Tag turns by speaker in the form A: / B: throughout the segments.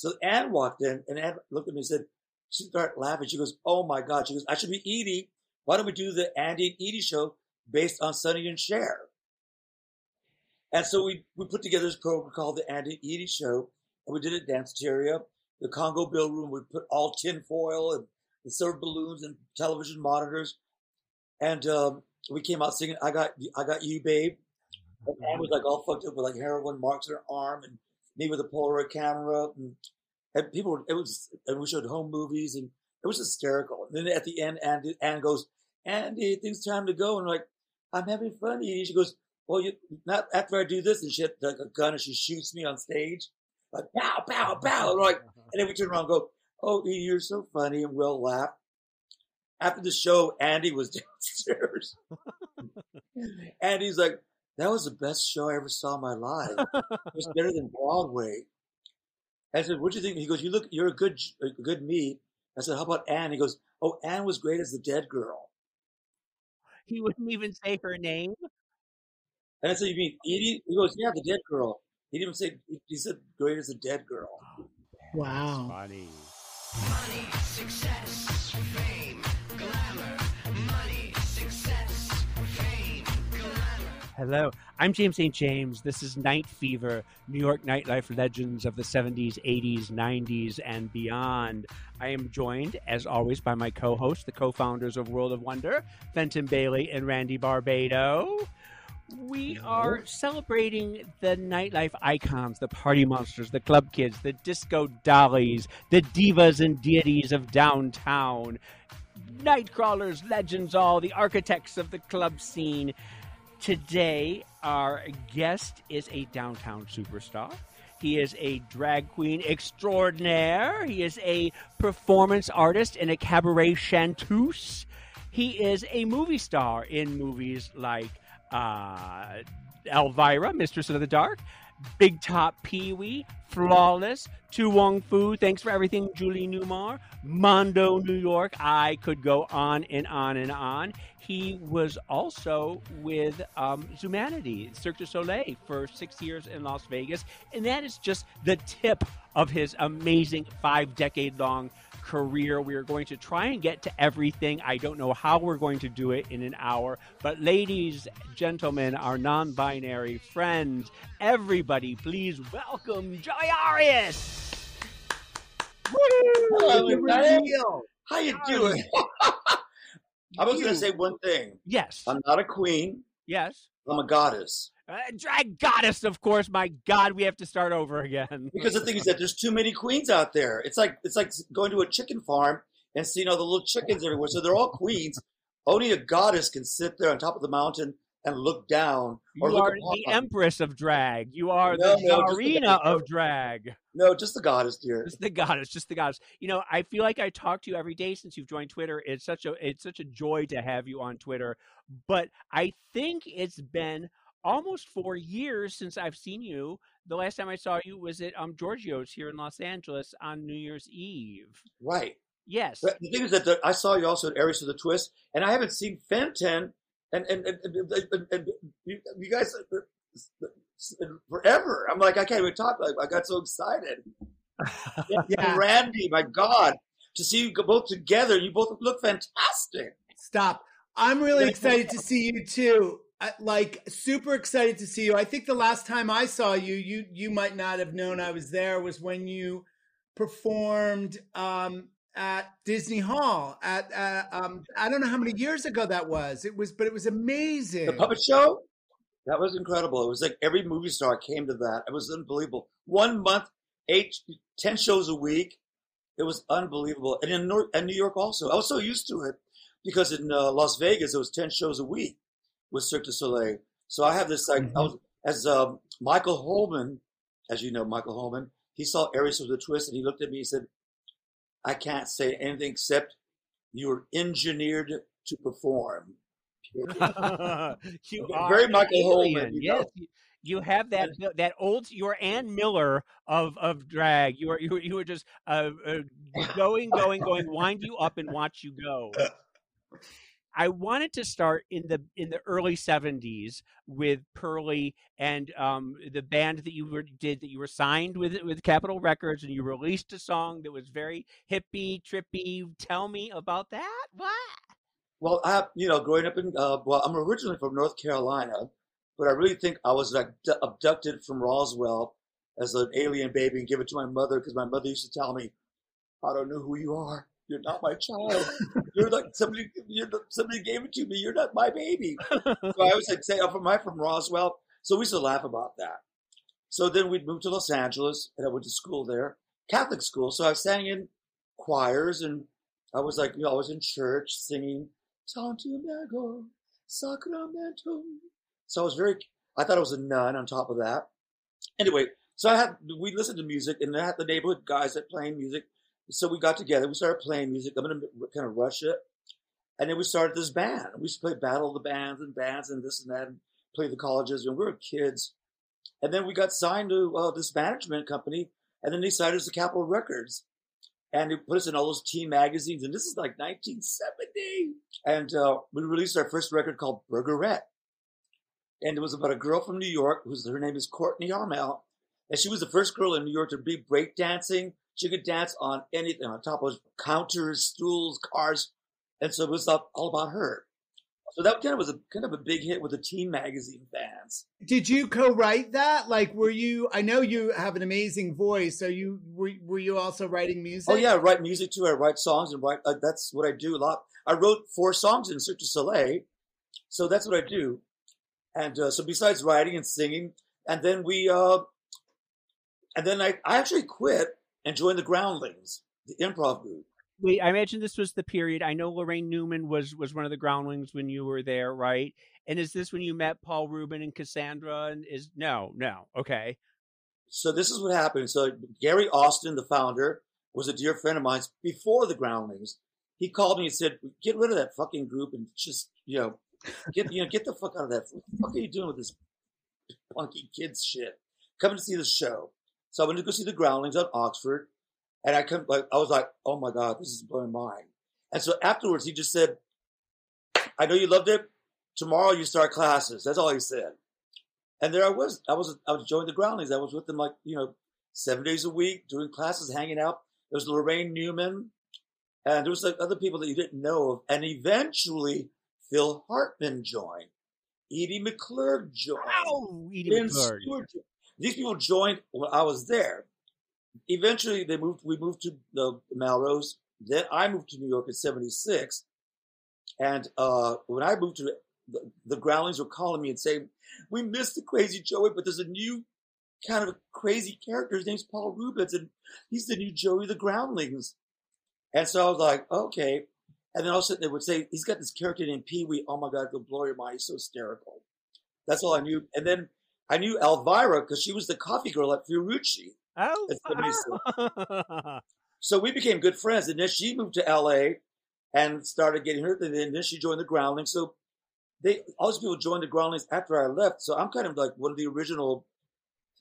A: So Ann walked in and Ann looked at me and said, she started laughing. She goes, Oh my God. She goes, I should be Edie. Why don't we do the Andy and Edie show based on Sonny and Cher? And so we, we put together this program called the Andy and Edie Show, and we did it at Danceteria, the Congo Bill Room. We put all tin foil and, and silver balloons and television monitors. And um, we came out singing "I Got I Got You, Babe." And Anne was like all fucked up with like heroin marks on her arm, and me with a Polaroid camera, and, and people. Were, it was, and we showed home movies, and it was hysterical. And then at the end, Andy, Anne goes, "Andy, I think it's time to go." And I'm like, "I'm having fun." And she goes, "Well, you not after I do this," and she had like a gun, and she shoots me on stage, like pow, pow, mm-hmm. pow. And, like, mm-hmm. and then we turn around, and go, "Oh, you're so funny," and we'll laugh after the show, Andy was downstairs. Andy's like, that was the best show I ever saw in my life. It was better than Broadway. I said, what do you think? He goes, you look, you're a good, a good meat. I said, how about Anne? He goes, oh, Anne was great as the dead girl.
B: He wouldn't even say her name.
A: And I said, you mean Edie? He goes, yeah, the dead girl. He didn't say, he said great as the dead girl.
C: Oh, wow.
D: Funny.
E: Money, success,
B: Hello, I'm James St. James. This is Night Fever, New York nightlife legends of the 70s, 80s, 90s, and beyond. I am joined, as always, by my co hosts, the co founders of World of Wonder, Fenton Bailey and Randy Barbato. We are celebrating the nightlife icons, the party monsters, the club kids, the disco dollies, the divas and deities of downtown, night crawlers, legends, all the architects of the club scene. Today, our guest is a downtown superstar. He is a drag queen extraordinaire. He is a performance artist and a cabaret chanteuse. He is a movie star in movies like uh, Elvira, Mistress of the Dark, Big Top Pee Wee, Flawless, To Wong Foo, Thanks for Everything, Julie Newmar, Mondo, New York. I could go on and on and on. He was also with um, Zumanity, Cirque du Soleil, for six years in Las Vegas. And that is just the tip of his amazing five decade long career. We are going to try and get to everything. I don't know how we're going to do it in an hour, but ladies, gentlemen, our non binary friends, everybody, please welcome Joey Arias.
A: Hello, everybody. How you doing? I was going to say one thing.
B: Yes.
A: I'm not a queen.
B: yes.
A: I'm a goddess.
B: Uh, drag goddess, of course. My God, we have to start over again.
A: Because the thing is that there's too many queens out there. It's like it's like going to a chicken farm and seeing all the little chickens everywhere. So they're all queens. Only a goddess can sit there on top of the mountain and look down or
B: You
A: look
B: are the empress of drag. You are
A: No,
B: the
A: no, just the
B: of drag.
A: No, just the goddess, dear.
B: Just the goddess, just the goddess. You know, I feel like I talk to you every day since you've joined Twitter. It's such a it's such a joy to have you on Twitter. But I think it's been almost four years since I've seen you. The last time I saw you was at um Giorgio's here in Los Angeles on New Year's Eve.
A: Right.
B: Yes.
A: But the thing is that the, I saw you also at Arias of the Twist, and I haven't seen Fenton and and, and, and, and, and you, you guys uh, forever. I'm like, I can't even talk. Like, I got so excited.
C: Yeah.
A: Randy, my God, to see you both together, you both look fantastic.
C: Stop. I'm really excited to see you too. Like super excited to see you. I think the last time I saw you, you you might not have known I was there was when you performed um at Disney Hall at uh, um I don't know how many years ago that was. It was but it was amazing.
A: The puppet show, that was incredible. It was like every movie star came to that. It was unbelievable. One month, eight, ten shows a week. It was unbelievable. And in North, and New York also. I was so used to it because in uh, Las Vegas it was ten shows a week with Cirque du Soleil. So I have this like I was as um, Michael Holman, as you know, Michael Holman. He saw Arias with the twist and he looked at me. and said, "I can't say anything except you were engineered to perform."
B: you
A: Very Michael Holman, you
B: Yes,
A: know?
B: you, have that that old. You are Ann Miller of of drag. You are you are- you are just uh, uh, going going going. Wind you up and watch you go. I wanted to start in the in the early '70s with Pearlie and um, the band that you were did that you were signed with with Capitol Records and you released a song that was very hippie, trippy. Tell me about that. What?
A: Well, I you know growing up in uh, well, I'm originally from North Carolina, but I really think I was abducted from Roswell as an alien baby and given to my mother because my mother used to tell me, I don't know who you are. You're not my child. You're like somebody. You're somebody gave it to me. You're not my baby. So I always like say, "I'm from, I'm from Roswell." So we used to laugh about that. So then we'd moved to Los Angeles, and I went to school there, Catholic school. So I was sang in choirs, and I was like, you know, I was in church singing Santiago Sacramento. So I was very. I thought I was a nun. On top of that, anyway, so I had we listened to music, and I had the neighborhood guys that playing music. So we got together. We started playing music. I'm gonna kind of rush it, and then we started this band. We used to play battle of the bands and bands and this and that, and play the colleges. when we were kids, and then we got signed to uh, this management company, and then they signed us to Capitol Records, and they put us in all those teen magazines. And this is like 1970, and uh, we released our first record called Burgerette, and it was about a girl from New York whose her name is Courtney Armel, and she was the first girl in New York to be breakdancing. She could dance on anything, on top of counters, stools, cars, and so it was all about her. So that kind of was a kind of a big hit with the teen magazine fans.
C: Did you co-write that? Like, were you? I know you have an amazing voice. Are you? Were, were you also writing music?
A: Oh yeah, I write music too. I write songs and write. Uh, that's what I do a lot. I wrote four songs in Cirque du Soleil, so that's what I do. And uh, so besides writing and singing, and then we, uh, and then I, I actually quit and joined the Groundlings, the improv group.
B: Wait, I imagine this was the period. I know Laraine Newman was was one of the groundlings when you were there, right? And is this when you met Paul Reubens and Cassandra? And is no, no, okay.
A: So this is what happened. So Gary Austin, the founder, was a dear friend of mine before the Groundlings. He called me and said, "Get rid of that fucking group and just you know, get you know, get the fuck out of that. What the fuck are you doing with this punky kids shit? Come to see the show." So I went to go see the Groundlings at Oxford, and I couldn't. Like, I was like, "Oh my god, this is blowing my mind." And so afterwards, he just said, "I know you loved it. Tomorrow you start classes." That's all he said. And there I was. I was. I was joining the Groundlings. I was with them like you know, seven days a week, doing classes, hanging out. There was Laraine Newman, and there was like other people that you didn't know of. And eventually, Phil Hartman joined. Edie McClurg joined.
B: Oh, Edie
A: Ben
B: McClurg.
A: Stewart. These people joined when I was there. Eventually, they moved. We moved to the Melrose. Then I moved to New York in '76, and uh, when I moved to the, the Groundlings, were calling me and saying, "We missed the Crazy Joey, but there's a new kind of crazy character. His name's Paul Reubens, and he's the new Joey the Groundlings." And so I was like, "Okay." And then all of a sudden they would say, "He's got this character named Pee Wee. Oh my God, it'll blow your mind. He's so hysterical." That's all I knew. And then I knew Elvira because she was the coffee girl at Fiorucci.
B: Oh, wow.
A: So we became good friends. And then she moved to LA and started getting hurt. And then, then she joined the Groundlings. So they all these people joined the Groundlings after I left. So I'm kind of like one of the original,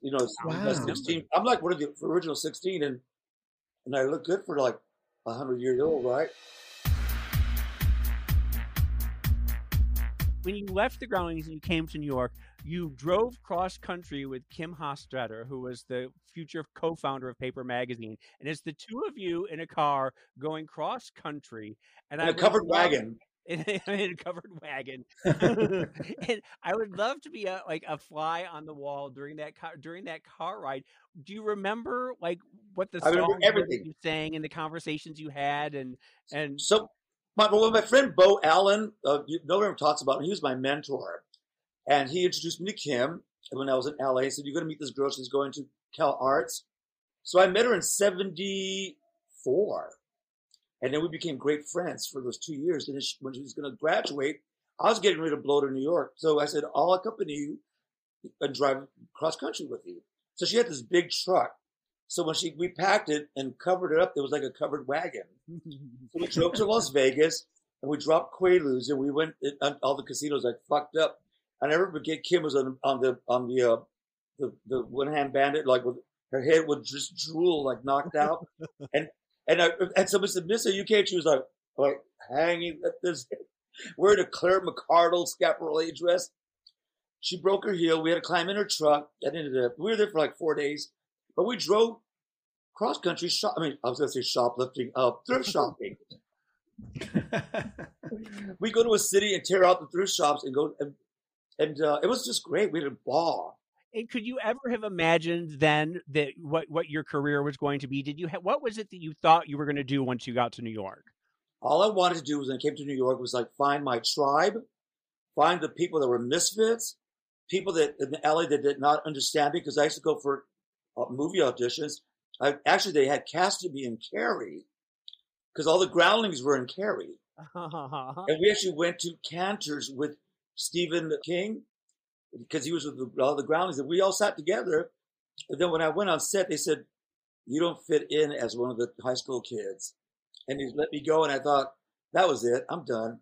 A: you know,
C: Wow.
A: 16. I'm like one of the original 16. And, and I look good for like 100 years old, right?
B: when you left the Groundlings and you came to New York, you drove cross country with Kim Hastreiter, who was the future co-founder of Paper Magazine, and it's the two of you in a car going cross country, and
A: In
B: I
A: a covered
B: love-
A: wagon.
B: in a, in a covered wagon. and I would love to be a, like a fly on the wall during that car, during that car ride. Do you remember like what the
A: I remember
B: songs were that
A: everything.
B: you sang and the conversations you had and and
A: So my, well, my friend Bo Allen, uh, you, no one ever talks about him. He was my mentor. And he introduced me to Kim when I was in LA. He said, You're going to meet this girl. She's going to Cal Arts. So I met her in 74. And then we became great friends for those two years. And when she was going to graduate, I was getting ready to blow to New York. So I said, I'll accompany you and drive cross country with you. So she had this big truck. So when she we packed it and covered it up, there was like a covered wagon. So we drove to Las Vegas and we dropped Quaaludes and we went in, all the casinos like fucked up. I never forget Kim was on, on the on the uh, the the one hand bandit like with her head would just drool like knocked out and and I, and somebody said Mister you can't she was like like hanging at this wearing a Claire McCardell Schiaparelli dress. She broke her heel. We had to climb in her truck. That ended up, we were there for like four days, but we drove cross country shop. I mean, I was going to say shoplifting, uh, thrift shopping. we go to a city and tear out the thrift shops and go, and, and uh, it was just great. We had a ball.
B: And could you ever have imagined then that what what your career was going to be? Did you ha- what was it that you thought you were going to do once you got to New York?
A: All I wanted to do was when I came to New York was like find my tribe, find the people that were misfits, people that in LA that did not understand me because I used to go for uh, movie auditions. I actually they had casted me in Carrie because all the groundlings were in Carrie, and we actually went to Canter's with Stephen King because he was with the, all the groundlings, and we all sat together. And then when I went on set, they said, "You don't fit in as one of the high school kids," and he let me go. And I thought that was it. I'm done.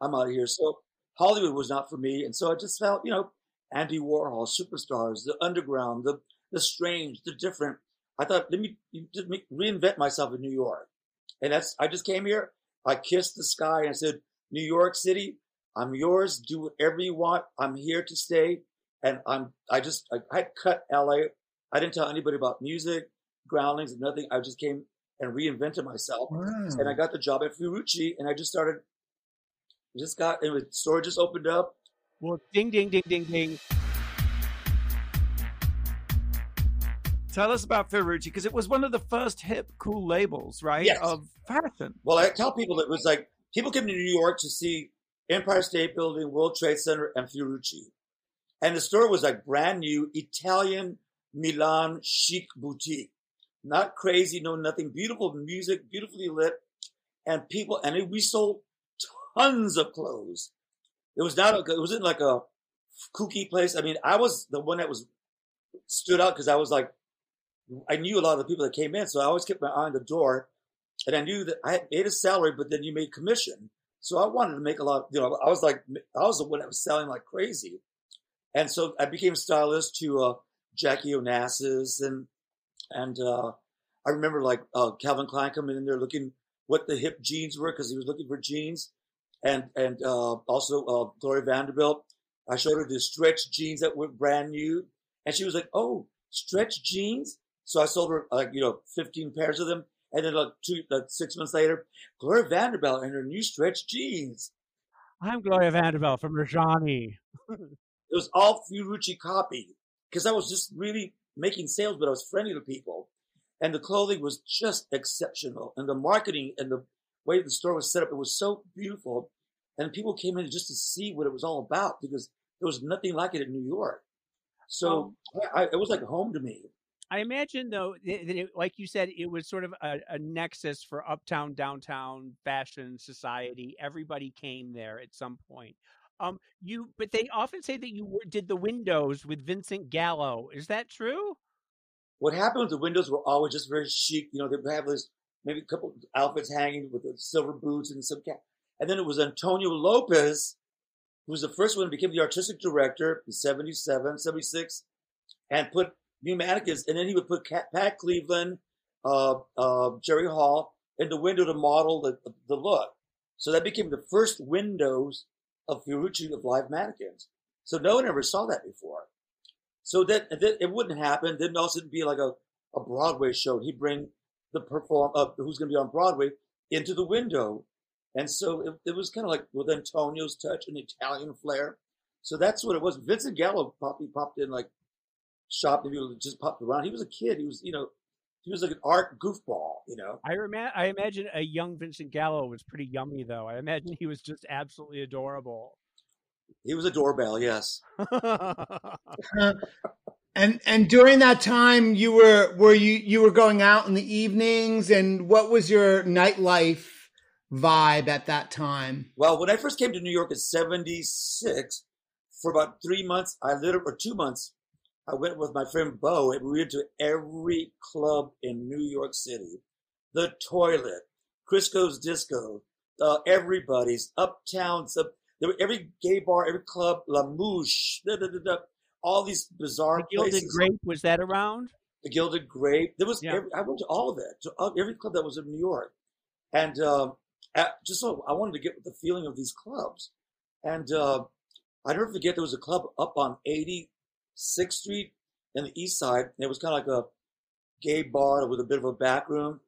A: I'm out of here. So Hollywood was not for me, and so I just felt, you know, Andy Warhol, superstars, the underground, the the strange, the different. I thought, let me reinvent myself in New York, and that's. I just came here. I kissed the sky and I said, New York City, I'm yours. Do whatever you want. I'm here to stay. And I'm, I just, I, I cut LA. I didn't tell anybody about music, groundlings, and nothing. I just came and reinvented myself. And I got the job at Fiorucci and I just started, just got, and the store just opened up.
B: Well, ding, ding, ding, ding, ding.
D: Tell us about Fiorucci because it was one of the first hip, cool labels, right?
A: Yes.
D: Of fashion.
A: Well, I tell people it was like, people came to New York to see Empire State Building, World Trade Center, and Fiorucci. And the store was like brand new Italian Milan chic boutique. Not crazy, no nothing. Beautiful music, beautifully lit. And people, and we sold tons of clothes. It was not, a, it wasn't like a kooky place. I mean, I was the one that was stood out because I was like, I knew a lot of the people that came in. So I always kept my eye on the door and I knew that I had made a salary, but then you made commission. So I wanted to make a lot, you know, I was like, I was the one that was selling like crazy. And so I became stylist to, uh, Jackie Onassis and, and, uh, I remember like, uh, Calvin Klein coming in there looking what the hip jeans were because he was looking for jeans and, and, uh, also, uh, Gloria Vanderbilt. I showed her the stretch jeans that were brand new and she was like, Oh, stretch jeans. So I sold her like, you know, 15 pairs of them. And then like two, like six months later, Gloria Vanderbilt in her new stretch jeans.
B: I'm Gloria Vanderbilt from Rajani.
A: It was all Fiorucci copy because I was just really making sales, but I was friendly to people. And the clothing was just exceptional. And the marketing and the way the store was set up, it was so beautiful. And people came in just to see what it was all about because there was nothing like it in New York. So oh. I, I, it was like home to me.
B: I imagine though that it, like you said, it was sort of a, a nexus for uptown, downtown fashion society. Everybody came there at some point. Um, you, but they often say that you did the windows with Vincent Gallo. Is that true?
A: What happened was the windows were always just very chic. You know, they have this maybe a couple outfits hanging with the silver boots and some cap. And then it was Antonio Lopez, who was the first one to become the artistic director in 77, 76, and put mannequins. And then he would put Pat Cleveland, uh, uh, Jerry Hall in the window to model the, the look. So that became the first windows of Fiorucci of live mannequins. So no one ever saw that before. So that, that it wouldn't happen. Then also it'd be like a, a Broadway show. He'd bring the perform uh, who's going to be on Broadway into the window. And so it, it was kind of like with Antonio's touch and Italian flair. So that's what it was. Vincent Gallo popped in like shop and people just popped around. He was a kid. He was, you know, he was like an art goofball, you know.
B: I, rema- I imagine a young Vincent Gallo was pretty yummy, though. I imagine he was just absolutely adorable.
A: He was a doorbell, yes.
C: And and during that time, you were were you you were going out in the evenings, and what was your nightlife vibe at that time?
A: Well, when I first came to New York in '76, for about three months, I literally, or two months, I went with my friend Bo, and we went to every club in New York City. The Toilet, Crisco's Disco, uh, everybody's, Uptown, sub, there were every gay bar, every club, La Mouche, da, da, da, da, all these bizarre
B: the Gilded
A: places.
B: Grape was that around?
A: the Gilded Grape. There was
B: Yeah.
A: every, I went to all of it, to every club that was in New York, and um, at, just so I wanted to get the feeling of these clubs. And uh, I never forget there was a club up on 86th Street in the East Side. And it was kind of like a gay bar with a bit of a back room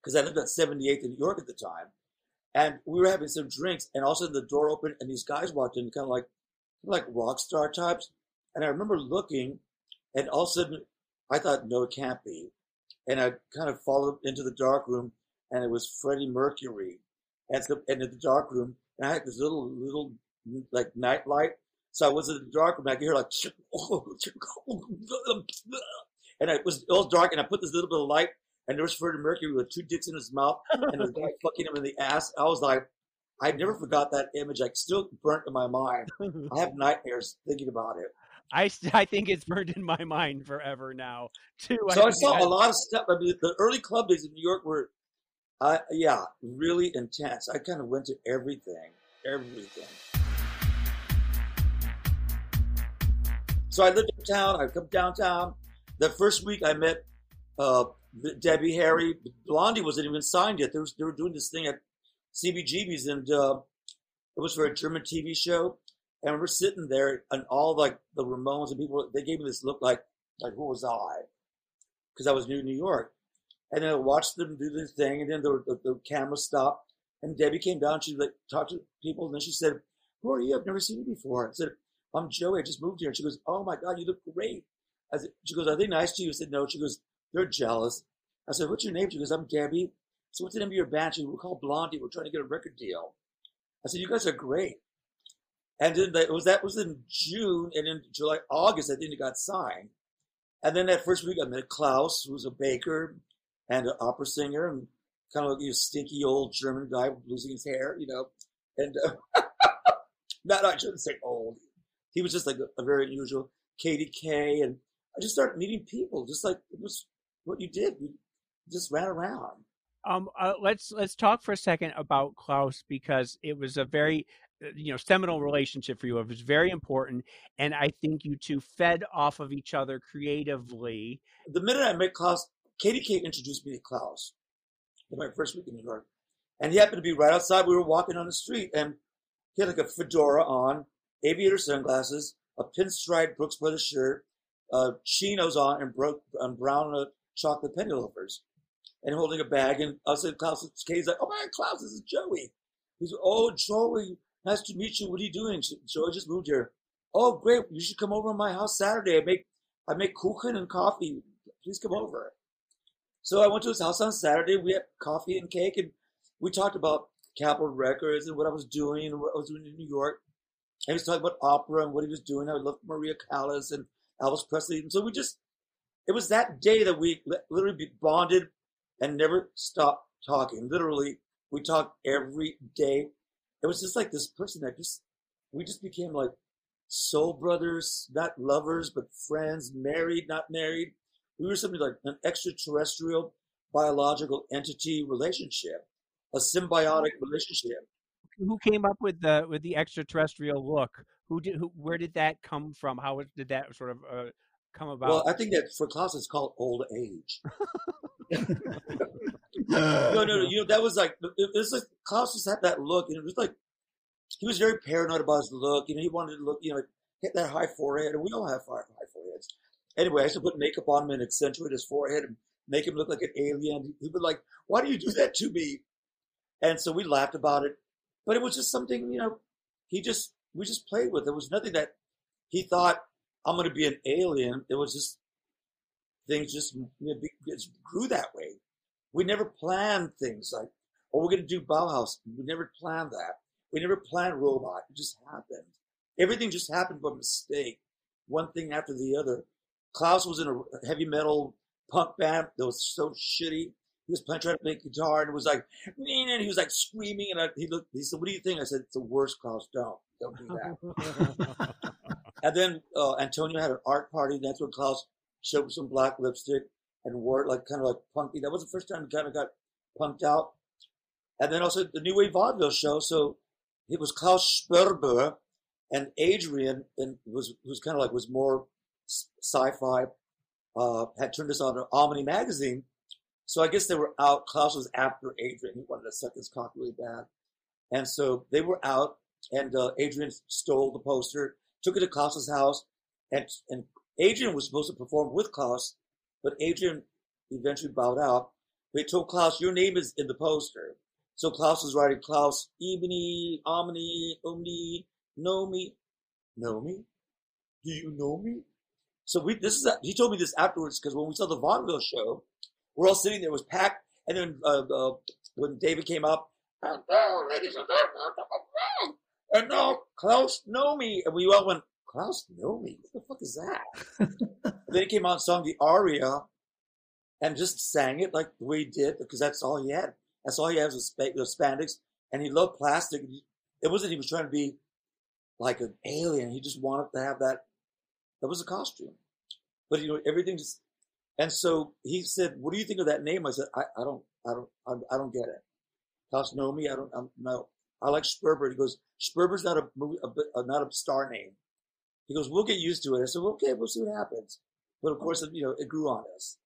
A: because I lived at 78th in New York at the time. And we were having some drinks, and all of a sudden the door opened, and these guys walked in, kind of like like rock star types. And I remember looking, and all of a sudden I thought, no, it can't be. And I kind of followed into the dark room, and it was Freddie Mercury. And, so, and in the dark room, and I had this little little like night light. So I was in the dark room. I could hear like, and it was all dark. And I put this little bit of light, and there was Freddie Mercury with two dicks in his mouth, and the guy fucking him in the ass. I was like, I never forgot that image. I still burnt in my mind. I have nightmares thinking about it.
B: I, I think it's burned in my mind forever now too.
A: So I
B: think
A: saw
B: I-
A: a lot of stuff. I mean, the early club days in New York were, uh, yeah, really intense. I kind of went to everything, everything. So I lived uptown. I come downtown. The first week I met uh, Debbie Harry. Blondie wasn't even signed yet. They, was, they were doing this thing at CBGB's, and uh, it was for a German TV show. And we're sitting there, and all like the Ramones and people, they gave me this look like, like who was I? Because I was new to New York. And then I watched them do their thing, and then the, the, the camera stopped, and Debbie came down. She like talked to people, and then she said, "Who are you? I've never seen you before." I said, "I'm Joey. I just moved here." And she goes, "Oh my God, you look great." I said, "She goes, are they nice to you?" I said, "No." She goes, "They're jealous." I said, "What's your name?" She goes, "I'm Debbie." So what's the name of your band? She goes, "We're called Blondie. We're trying to get a record deal." I said, "You guys are great." And then that was that was in June, and in July, August, I think it got signed. And then that first week, I met Klaus, who's a baker and an opera singer, and kind of like a stinky old German guy losing his hair, you know. And uh, not I shouldn't say old. He was just like a, a very unusual Katie K, and I just started meeting people, just like it was what you did. You just ran around.
B: Um, uh, let's let's talk for a second about Klaus because it was a very uh, you know seminal relationship for you. It was very important, and I think you two fed off of each other creatively.
A: the minute I met Klaus, Katie K introduced me to Klaus in my first week in New York. And he happened to be right outside. We were walking on the street and he had like a fedora on, aviator sunglasses, a pinstripe Brooks Brothers shirt, uh, chinos on, and, broke, and brown uh, chocolate penny loafers, and holding a bag. And I said, Klaus, Katie's like, oh my God, Klaus, this is Joey. He's like, oh, Joey, nice to meet you. What are you doing? Joey just moved here. Oh, great. You should come over to my house Saturday. I make, I make kuchen and coffee. Please come over. So I went to his house on Saturday. We had coffee and cake, and we talked about Capitol Records and what I was doing and what I was doing in New York. And he was talking about opera and what he was doing. I loved Maria Callas and Elvis Presley. And so we just, it was that day that we literally bonded and never stopped talking. Literally, we talked every day. It was just like this person that just, we just became like soul brothers, not lovers, but friends, married, not married. We were something like an extraterrestrial biological entity relationship, a symbiotic mm-hmm. relationship.
B: Who came up with the with the extraterrestrial look? Who did? Who, where did that come from? How did that sort of uh, come about?
A: Well, I think that for Klaus, it's called old age. no, no, no. You know, that was like it was like Klaus just had that look, and it was like he was very paranoid about his look. You know, he wanted to look, you know, like, hit that high forehead, and we all have high, high foreheads. Anyway, I used to put makeup on him and accentuate his forehead and make him look like an alien. He'd be like, "Why do you do that to me?" And so we laughed about it, but it was just something, you know, he just we just played with. There was nothing that he thought I'm going to be an alien. It was just things just you know, just grew that way. We never planned things like, oh, we're going to do Bauhaus. We never planned that. We never planned Robot. It just happened. Everything just happened by mistake. One thing after the other. Klaus was in a heavy metal punk band that was so shitty. He was playing, trying to make guitar, and it was like, and he was like screaming. And I, he looked. He said, "What do you think?" I said, "It's the worst, Klaus. Don't, don't do that." And then uh, Antonio had an art party. That's when Klaus showed some black lipstick and wore it like kind of like punky. That was the first time he kind of got punked out. And then also the New Wave Vaudeville show. So it was Klaus Sperber and Adrian, and was who's kind of like was more sci-fi. Uh, had turned us on to Omni magazine, So I guess they were out. Klaus was after Adrian. He wanted to suck his cock really bad. And so they were out, and uh, Adrian stole the poster, took it to Klaus's house, and, and Adrian was supposed to perform with Klaus, but Adrian eventually bowed out. They told Klaus, Your name is in the poster. So Klaus was writing Klaus, Ebony, Omni, Omni, know me. Know me? Do you know me? So we, this is, he told me this afterwards because when we saw the vaudeville show, we're all sitting there, it was packed. And then, uh, uh, when David came up, and now, ladies and gentlemen, and now Klaus Nomi. And we all went, Klaus Nomi? What the fuck is that? then he came out and sung the aria and just sang it like the way he did because that's all he had. That's all he had spa- was spandex. And he loved plastic. It wasn't he was trying to be like an alien. He just wanted to have that. That was a costume. But you know, everything just. And so he said, "What do you think of that name?" I said, "I, I don't, I don't, I, I don't get it." Klaus Nomi? I don't, I'm, no. I like Sperber. He goes, Sperber's not a movie, a, bit- uh, not a star name. He goes, we'll get used to it. I said, well, okay, we'll see what happens. But of course, it, you know, it grew on us.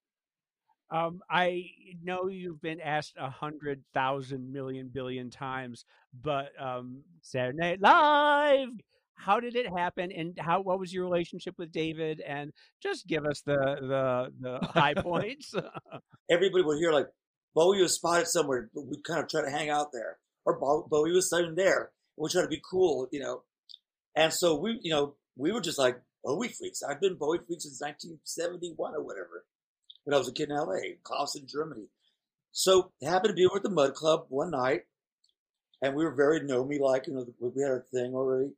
B: Um, I know you've been asked a hundred thousand million billion times, but um, Saturday Night Live. How did it happen, and how? What was your relationship with David? And just give us the the the high points.
A: Everybody would hear like Bowie was spotted somewhere. but We'd kind of try to hang out there, or Bowie was sitting there. We try to be cool, you know. And so we, you know, we were just like Bowie freaks. I've been Bowie freaks since 1971 or whatever. When I was a kid in LA, Klaus in Germany. So happened to be over at the Mud Club one night, and we were very Nomi like, you know, we had our thing already.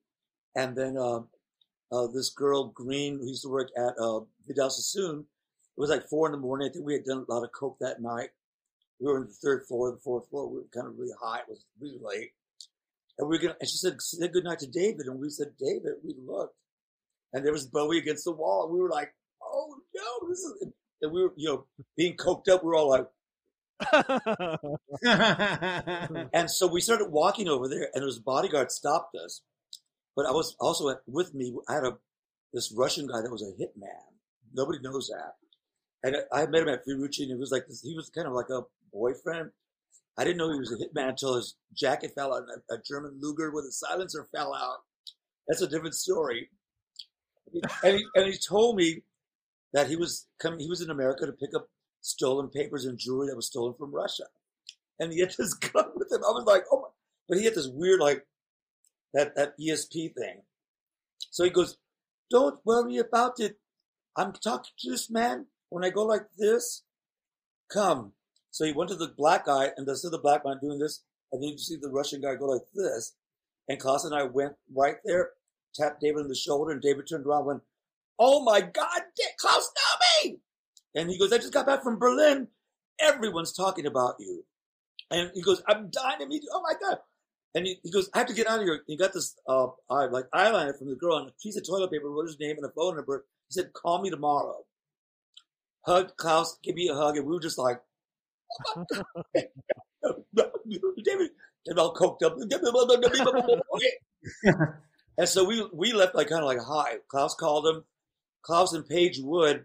A: And then uh, uh, this girl Green, who used to work at uh, Vidal Sassoon, it was like four in the morning. I think we had done a lot of coke that night. We were on the third floor, the fourth floor. We were kind of really high. It was really late. And we were gonna, and she said, say good night to David. And we said, David, we looked. And there was Bowie against the wall. And we were like, oh no, this is, and we were, you know, being coked up. We were all like, and so we started walking over there, and this bodyguard stopped us. But I was also with me. I had a this Russian guy that was a hitman. Nobody knows that. And I met him at Fiorucci, and it was like this, he was kind of like a boyfriend. I didn't know he was a hitman until his jacket fell out, and a, a German Luger with a silencer fell out. That's a different story. And he, and he told me that he was coming. He was in America to pick up stolen papers and jewelry that was stolen from Russia, and he had this gun with him. I was like, oh my! But he had this weird like that that ESP thing. So he goes, "Don't worry about it. I'm talking to this man. When I go like this, come." So he went to the black guy, and is the black man doing this, and then you see the Russian guy go like this. And Klaus and I went right there, tapped David on the shoulder, and David turned around, and went, "Oh my God, Klaus, Nomi!" And he goes, "I just got back from Berlin. Everyone's talking about you." And he goes, "I'm dying to meet you. Oh my God!" And he, he goes, "I have to get out of here." He got this uh, eye, like eyeliner from the girl on a piece of toilet paper, wrote his name and a phone number. He said, "Call me tomorrow." Hug Klaus, give me a hug, and we were just like, David, and all coked up. and so we we left like kind of like high. Klaus called him. Klaus and Paige Wood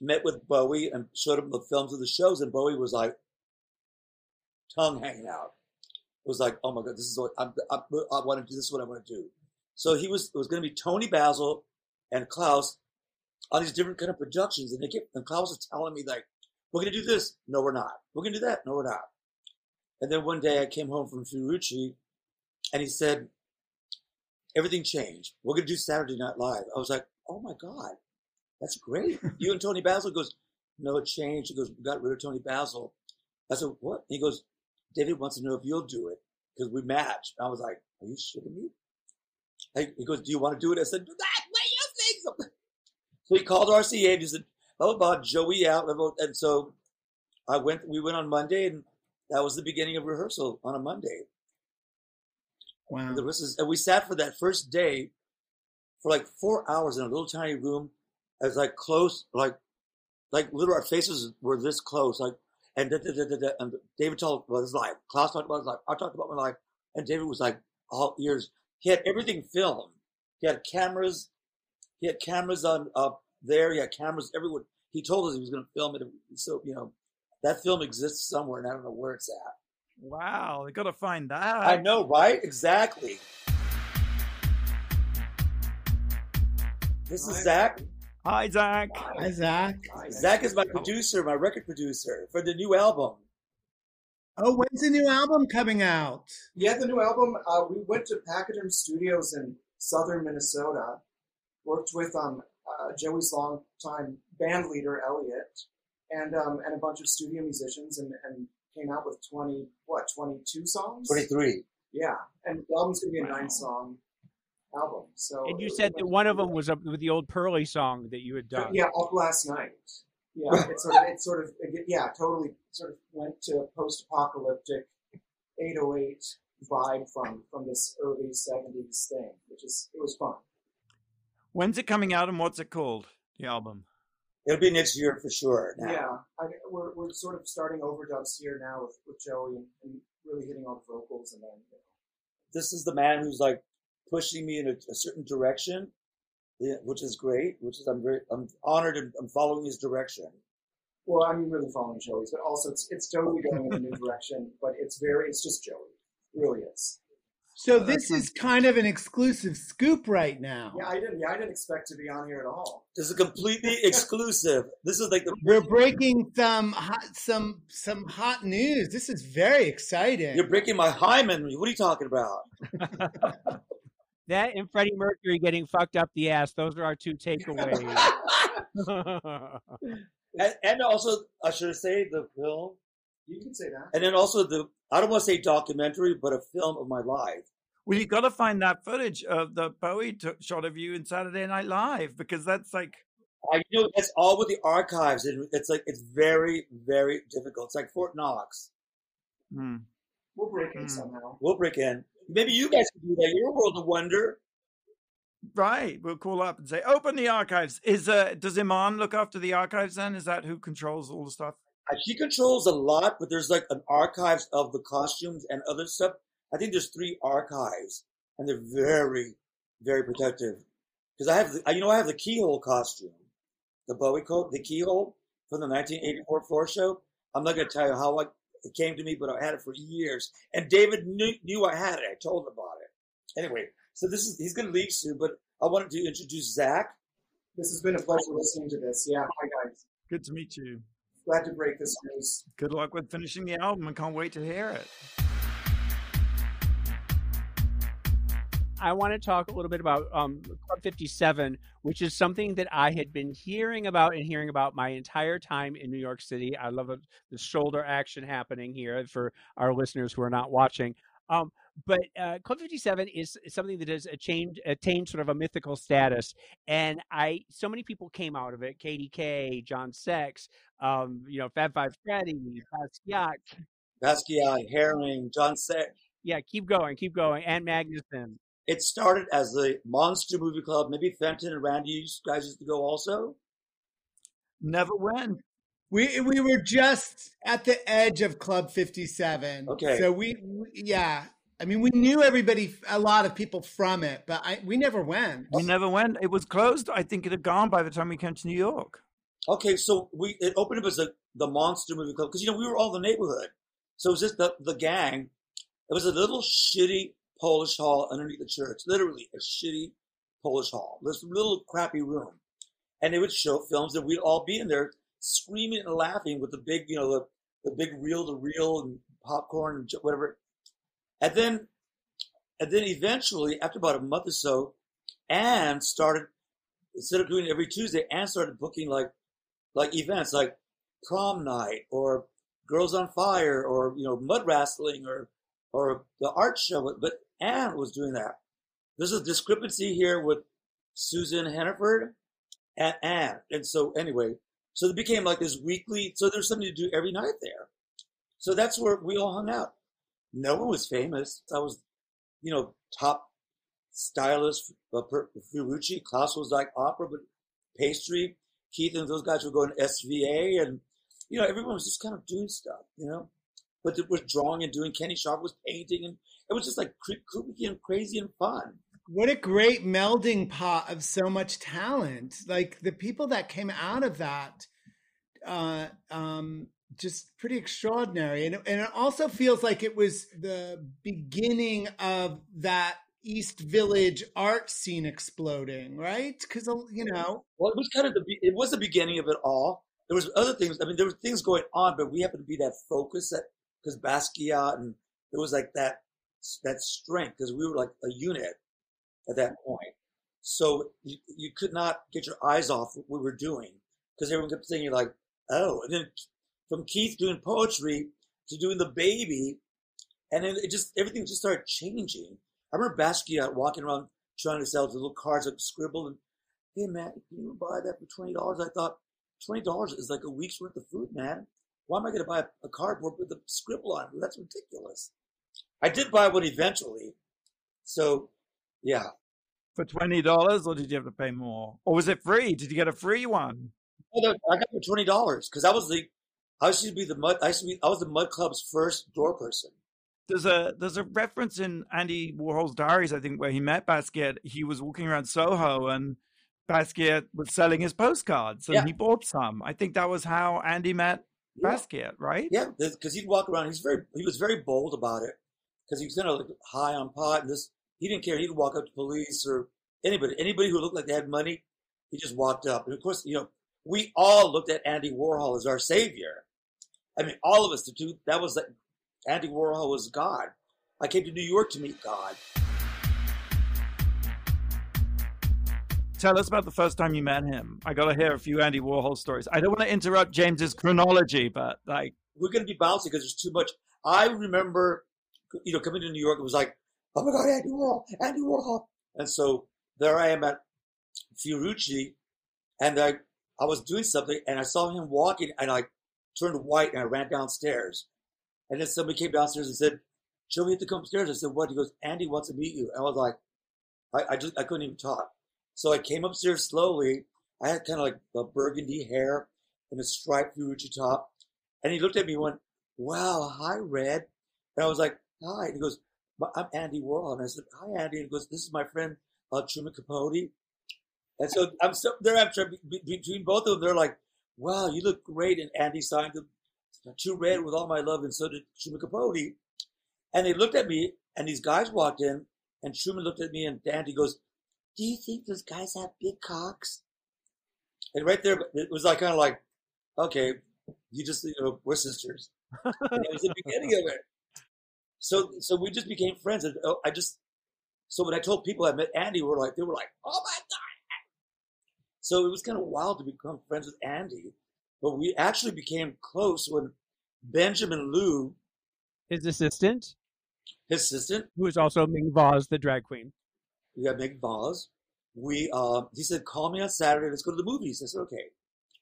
A: met with Bowie and showed him the films of the shows, and Bowie was like tongue hanging out. Was like, oh my god, this is what I'm, I, I want to do. This is what I want to do. So he was. It was going to be Toni Basil and Klaus on these different kind of productions, and they kept. And Klaus was telling me like, we're going to do this. No, we're not. We're going to do that. No, we're not. And then one day I came home from Fiorucci and he said, everything changed. We're going to do Saturday Night Live. I was like, oh my God, that's great. you and Toni Basil goes, no, it changed. He goes, we got rid of Toni Basil. I said, what? He goes, David wants to know if you'll do it because we matched. I was like, are you shitting me? He goes, do you want to do it? I said, that way you think so. So he called RCA and he said, oh, about Joey out. And so I went, we went on Monday and that was the beginning of rehearsal on a Monday.
C: wow.
A: And is, and we sat for that first day for like four hours in a little tiny room. Was like close, like, like literally our faces were this close, like, and, da, da, da, da, da, and David talked about his life. Klaus talked about his life. I talked about my life. And David was like all ears. He had everything filmed. He had cameras. He had cameras on up there. He had cameras everywhere. He told us he was going to film it. So, you know, That film exists somewhere, and I don't know where it's at.
D: Wow, they got to find that.
A: I know, right? Exactly. This is Zach.
D: Hi, Zach.
C: Hi, Zach.
A: Zach is my producer, my record producer for the new album.
C: Oh, when's the new album coming out?
F: Yeah, the new album. Uh, we went to Pachyderm Studios in southern Minnesota. Worked with um, uh, Joey's longtime band leader Elliot, and um, and a bunch of studio musicians, and, and came out with twenty what twenty two songs.
A: 23.
F: Yeah, and the album's gonna be a nine song album. So
B: And you said that one of them was up with the old Pearly song that you had done.
F: Yeah, up last night. Yeah, it sort of, it sort of, yeah, totally sort of went to a post-apocalyptic 808 vibe from from this early 70s thing, which is it was fun.
D: When's it coming out and what's it called? The album.
A: It'll be next year for sure. Now.
F: Yeah, I, we're we're sort of starting overdubs here now with, with Joey and, and really hitting all the vocals, and then you know,
A: This is the man who's like pushing me in a, a certain direction, yeah, which is great. Which is I'm very I'm honored and I'm following his direction.
F: well, I mean, really following Joey's, but also it's it's totally going in a new direction. But it's very, it's just Joey, it really is.
C: So uh, this is kind of an exclusive scoop right now.
F: Yeah, I didn't, yeah, I didn't expect to be on here at all.
A: This is completely exclusive. This is like the
C: We're breaking some hot, some some hot news. This is very exciting.
A: you're breaking my hymen. What are you talking about?
B: That and Freddie Mercury getting fucked up the ass. Those are our two takeaways.
A: and, and also, I should say the film,
F: You can say that.
A: and then also the I don't want to say documentary, but a film of my life.
D: Well, you got to find that footage of the Bowie took shot of you in Saturday Night Live because that's like
A: I you know it's all with the archives, and it's like it's very, very difficult. It's like Fort Knox.
D: hmm.
F: We'll break in
D: Hmm.
F: somehow.
A: We'll break in. Maybe you guys can do that. You're a world of wonder.
D: right. We'll call up and say, "Open the archives." Is uh, does Iman look after the archives? Then is that who controls all the stuff?
A: Uh, She controls a lot, but there's like an archives of the costumes and other stuff. I think there's three archives, and they're very, very protective. Because I have, the, you know, I have the keyhole costume, the Bowie coat, the keyhole from the 1984 floor show. I'm not going to tell you how I, it came to me, but I had it for years. And David knew, knew I had it. I told him about it. Anyway, so this is he's going to leave soon, but I wanted to introduce Zach.
F: This has been a pleasure listening to this. Yeah, hi guys.
D: Good to meet you.
F: Glad to break this news.
D: Good luck with finishing the album. I can't wait to hear it.
B: I want to talk a little bit about um, Club 57, which is something that I had been hearing about and hearing about my entire time in New York City. I love the shoulder action happening here for our listeners who are not watching. Um, but uh, Club 57 is something that has attained, attained sort of a mythical status. And I, so many people came out of it KDK, John Sex, um, you know, Fab Five Freddy, Basquiat.
A: Basquiat, Haring, John Sex.
B: Yeah, keep going, keep going. And Magnuson.
A: It started as the Monster Movie Club. Maybe Fenton and Randy you guys used to go also.
D: Never went.
C: We we were just at the edge of Club 57.
A: Okay.
C: So we, we yeah. I mean, we knew everybody, a lot of people from it, but I, we never went.
D: We never went. It was closed. I think it had gone by the time we came to New York.
A: Okay, so we it opened up as a, the Monster Movie Club because you know we were all in the neighborhood, so it was just the the gang. It was a little shitty Polish hall underneath the church, literally a shitty Polish hall, this little crappy room, and they would show films, and we'd all be in there screaming and laughing with the big, you know, the the big reel to reel and popcorn and whatever, and then and then eventually after about a month or so, Anne started instead of doing it every Tuesday, Anne started booking like like events like prom night or girls on fire or you know mud wrestling or or the art show. But anne was doing that there's a discrepancy here with susan hannaford and anne and so anyway so it became like this weekly so there's something to do every night there so that's where we all hung out no one was famous i was you know top stylist uh, Fiorucci. Klaus was like opera, but pastry. Keith and those guys were going to SVA, and you know everyone was just kind of doing stuff, you know. But it was drawing and doing. Kenny Scharf was painting, and it was just like kooky and crazy and fun.
C: What a great melding pot of so much talent. Like the people that came out of that, uh, um, just pretty extraordinary. And, and it also feels like it was the beginning of that East Village art scene exploding, right? Because, you know,
A: Well, it was kind of the it was the beginning of it all. There was other things. I mean, there were things going on, but we happened to be that focus that because Basquiat and it was like that that strength because we were like a unit at that point. So you, you could not get your eyes off what we were doing because everyone kept saying like, oh, and then from Keith doing poetry to doing the baby, and then it just everything just started changing. I remember Basquiat walking around trying to sell the little cards like scribble and hey man, can you buy that for twenty dollars? I thought twenty dollars is like a week's worth of food, man. Why am I going to buy a, a cardboard with a scribble on it? That's ridiculous. I did buy one eventually, so yeah.
D: For twenty dollars, or did you have to pay more, or was it free? Did you get a free one?
A: I got for twenty dollars because I was the I used to be the mud. I used to be I was the Mud Club's first door person.
D: There's a there's a reference in Andy Warhol's diaries, I think, where he met Basquiat. He was walking around Soho and Basquiat was selling his postcards and
A: Yeah.
D: he bought some. I think that was how Andy met
A: Yeah.
D: Basquiat, right?
A: Yeah, because he'd walk around. He's very he was very bold about it because he was kind of like high on pot and this. He didn't care. He'd walk up to police or anybody anybody who looked like they had money. He just walked up, and of course, you know, we all looked at Andy Warhol as our savior. I mean, all of us. The two that was like Andy Warhol was God. I came to New York to meet God.
D: Tell us about the first time you met him. I got to hear a few Andy Warhol stories. I don't want to interrupt James's chronology, but like,
A: we're going to be bouncing because there's too much. I remember, you know, coming to New York, it was like, oh my God, Andy Warhol, Andy Warhol. And so there I am at Fiorucci, and I, I was doing something, and I saw him walking, and I turned white, and I ran downstairs. And then somebody came downstairs and said, Joe, we have to come upstairs. I said, what? He goes, Andy wants to meet you. And I was like, I, I just, I couldn't even talk. So I came upstairs slowly. I had kind of like a burgundy hair and a striped Fiorucci top. And he looked at me and went, wow, hi, Red. And I was like, hi. And he goes, I'm Andy Warhol. And I said, hi, Andy. And he goes, this is my friend, uh, Truman Capote. And so I'm so there after be- between both of them, they're like, wow, you look great. And Andy signed the to Red with all my love, and so did Truman Capote. And they looked at me, and these guys walked in, and Truman looked at me, and Andy goes, do you think those guys have big cocks? And right there, it was like kind of like, okay, you just, you know, we're sisters. It was the beginning of it. So, so we just became friends. And oh, I just, so when I told people I met Andy, we were like, they were like, oh my God. So it was kind of wild to become friends with Andy. But we actually became close when Benjamin Liu,
B: His assistant,
A: his assistant,
B: who is also Ming Vauze, the drag queen.
A: we got Meg Vaz. We, uh, he said, call me on Saturday. Let's go to the movies. I said, okay.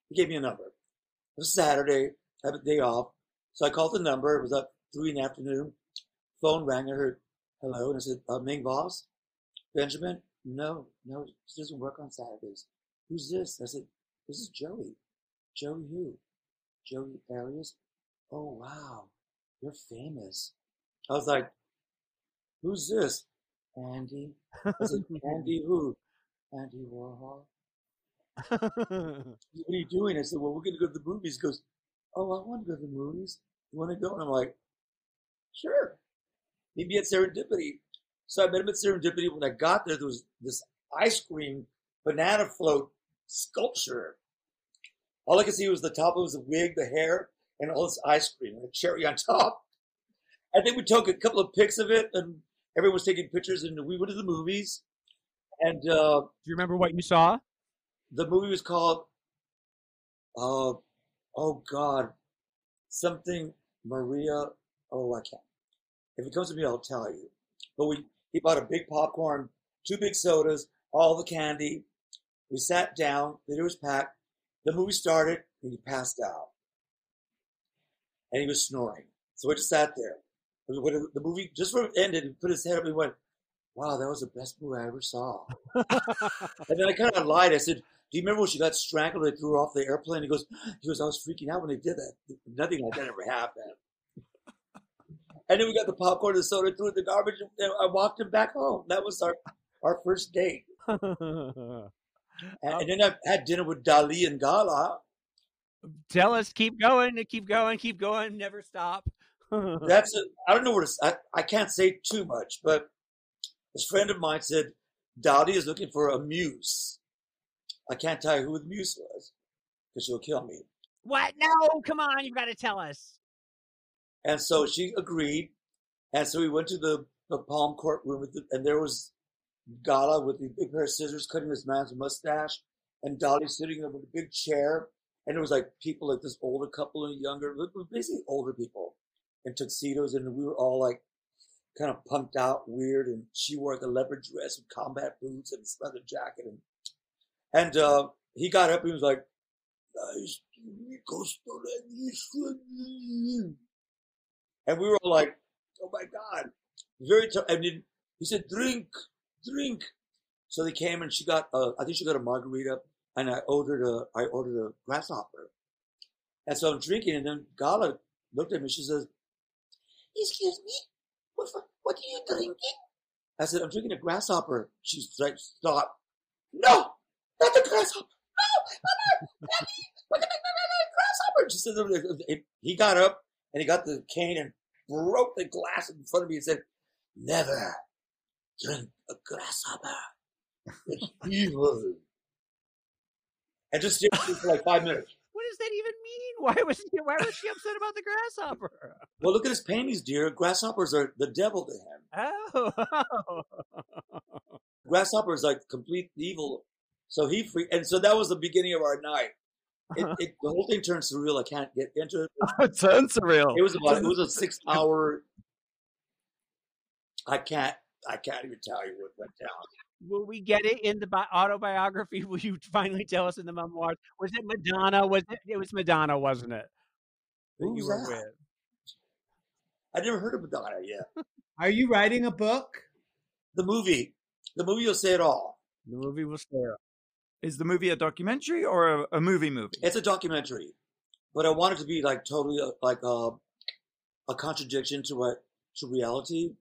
A: He gave me a number. It was Saturday. I have a day off. So I called the number. It was up three in the afternoon. Phone rang. I heard, hello. And I said, uh, Ming Vauze? Benjamin? No, no, he doesn't work on Saturdays. Who's this? I said, this is Joey. Joey who? Joey Arias? Oh, wow. You're famous. I was like, who's this? Andy. I said, Andy who? Andy Warhol. What are you doing? I said, well, we're going to go to the movies. He goes, oh, I want to go to the movies. You want to go? And I'm like, sure. Me at Serendipity. So I met him at Serendipity. When I got there, there was this ice cream banana float sculpture. All I could see was the top. It was the wig, the hair, and all this ice cream, and a cherry on top. I think we took a couple of pics of it, and everyone was taking pictures, and we went to the movies. And uh,
B: Do you remember what you saw?
A: the movie was called uh oh god something maria oh i can't if it comes to me i'll tell you but we he bought a big popcorn two big sodas all the candy we sat down the theater was packed the movie started and he passed out and he was snoring so we just sat there when the movie just when it ended he put his head up and he went wow that was the best movie i ever saw and then I kind of lied. I said, "Do you remember when she got strangled? They threw her off the airplane." He goes, "He goes, I was freaking out when they did that. Nothing like that ever happened." And then we got the popcorn and the soda, threw it in the garbage, and I walked him back home. That was our our first date. Uh, and, and then I had dinner with Dali and Gala,
B: Tell us, keep going, keep going, keep going, never stop.
A: That's it. I don't know what to, I can't say too much, but this friend of mine said Dali is looking for a muse. I can't tell you who the muse was because she'll kill me.
B: what? No, come on, you've got to tell us.
A: And so she agreed. And so we went to the, the Palm Court room, the, and there was Gala with the big pair of scissors cutting his man's mustache, and Dali sitting with a big chair. And it was like people like this older couple and younger, basically older people in tuxedos, and we were all like kind of punked out, weird. And she wore like a leopard dress with combat boots and a leather jacket. And, and uh, he got up and he was like, "Nice to meet you." And we were all like, oh my God. Very tough. And then he said, drink, drink. So they came and she got, uh, I think she got a margarita and I ordered a, I ordered a grasshopper. And so I'm drinking and then Gala looked at me. She says, excuse me, what, what are you drinking? I said, I'm drinking a grasshopper. She's like, stop. No, not the grasshopper. No, at the grasshopper. She said, he got up and he got the cane and broke the glass in front of me and said, Never drink a grasshopper. It's evil. And just stared for like five minutes.
B: What does that even mean? Why was he, why was she upset about the grasshopper?
A: Well, look at his panties, dear. Grasshoppers are the devil to him.
B: Oh,
A: Grasshopper is like complete evil. So he free, and so that was the beginning of our night. It, it, the whole thing turned surreal. I can't get into it.
D: it turns surreal.
A: It was about, it was a six hour. I can't. I can't even tell you what went down.
B: will we get it in the bi- autobiography? Will you finally tell us in the memoirs? Was it Madonna? Was it? It was Madonna, wasn't it? That
A: Who's
B: you were
A: that?
B: with.
A: I never heard of Madonna yet.
C: Are you writing a book?
A: The movie, the movie will say it all.
B: The movie was there.
D: Is the movie a documentary or a, a movie movie?
A: It's a documentary, but I want it to be like totally uh, like a, a contradiction to what to reality.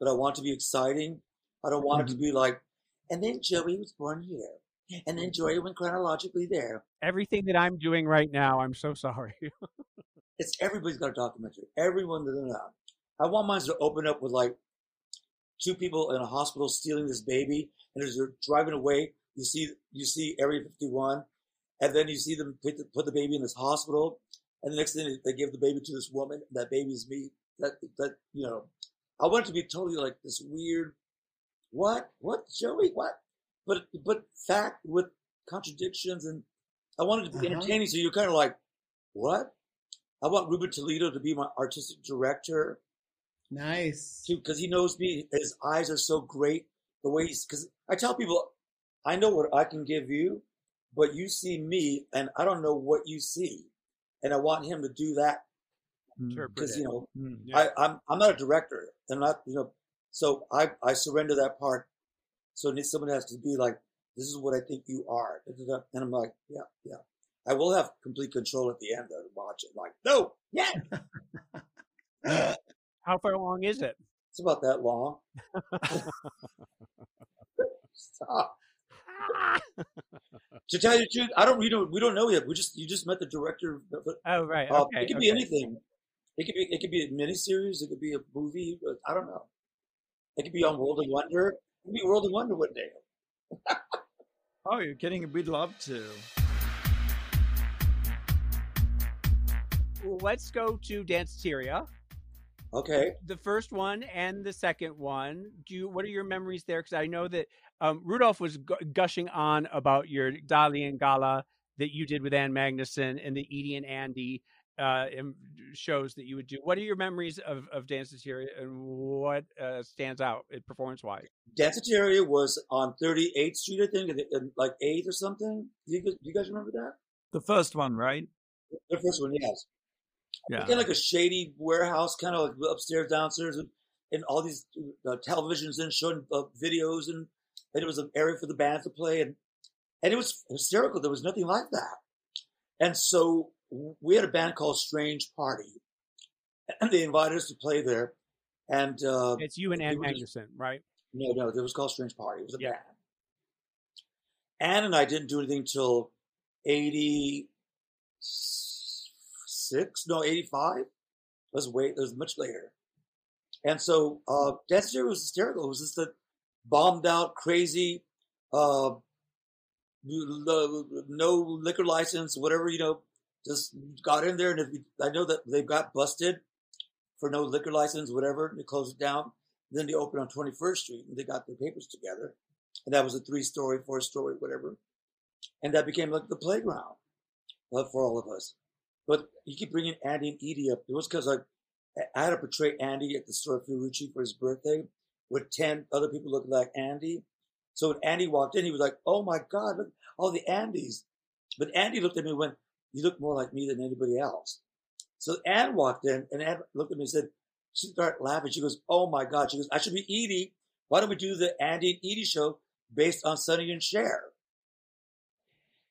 A: But I want it to be exciting. I don't want it to be like, and then Joey was born here, and then Joey went chronologically there.
B: Everything that I'm doing right now, I'm so sorry.
A: It's everybody's got a documentary. Everyone that know. I want mine to open up with like two people in a hospital stealing this baby, and as they're driving away, you see you see Area 51, and then you see them put the, put the baby in this hospital, and the next thing they give the baby to this woman. And that baby's me. That that you know, I want it to be totally like this weird. What what Joey what? But but fact with contradictions, and I want it to be
C: Uh-huh.
A: entertaining. So you're kind of like, what? I want Ruben Toledo to be my artistic director
C: Nice.
A: too, because he knows me. His eyes are so great. The way he's, because I tell people, I know what I can give you, but you see me, and I don't know what you see, and I want him to do that because you know
B: Mm, yeah.
A: I, I'm I'm not a director. I'm not you know, so I I surrender that part. So it needs someone has to be like, this is what I think you are, and I'm like, yeah, yeah. I will have complete control at the end though to watch it. Like, no, yeah,
B: How far long is it?
A: it's about that long. Stop. To tell you the truth, I don't. We don't. We don't know yet. We just. You just met the director.
B: Oh, right.
A: uh,
B: Okay.
A: it could be anything. It could be. It could be a miniseries. It could be a movie. But I don't know. It could be on World of Wonder. It could be World of Wonder one day.
D: Oh, you're kidding? We'd love to.
B: Well, let's go to Danceteria.
A: Okay.
B: The first one and the second one. Do you, what are your memories there? Because I know that um, Rudolph was gu- gushing on about your Dali and Gala that you did with Ann Magnuson and the Edie and Andy uh, shows that you would do. What are your memories of, of Danceteria and what uh, stands out performance wise?
A: Danceteria was on 38th Street, I think, in, in like 8th or something. Do you, guys- do you guys remember that?
D: The first one, right?
A: The first one, yes.
D: Yeah.
A: Kind of like a shady warehouse, kind of like upstairs, downstairs, and, and all these uh, televisions and showing uh, videos, and, and it was an area for the band to play, and and it was hysterical. There was nothing like that, and so we had a band called Strange Party, and they invited us to play there, and uh,
B: It's you and Ann Magnuson, right?
A: no, no, it was called Strange Party. It was a
B: Yeah.
A: band. Ann and I didn't do anything till six, no, 85. It was way, it was much later. And so, uh, Theory was hysterical. It was just a bombed out, crazy, uh, no liquor license, whatever, you know, just got in there. And I know that they got busted for no liquor license, whatever, and they closed it down. Then they opened on 21st Street and they got their papers together. And that was a three story, four story, whatever. And that became like the playground uh, for all of us. But you keep bringing Andy and Edie up. It was because I, had to portray Andy at the store Fiorucci for his birthday with 10 other people looking like Andy. So when Andy walked in, he was like, Oh my God, look, all the Andys. But Andy looked at me and went, You look more like me than anybody else. So Ann walked in and Ann looked at me and said, She started laughing. She goes, Oh my God. She goes, I should be Edie. Why don't we do the Andy and Edie show based on Sonny and Cher?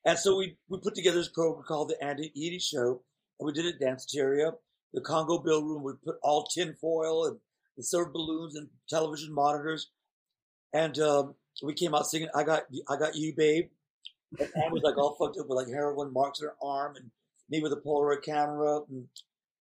A: And so we, we put together this program called the Andy and Edie Show, and we did it at Danceteria, the Congo Bill Room. We put all tin foil and, and silver balloons and television monitors. And um, we came out singing "I Got I Got You, Babe." And Ann was like all fucked up with like heroin marks on her arm, and me with a Polaroid camera, and,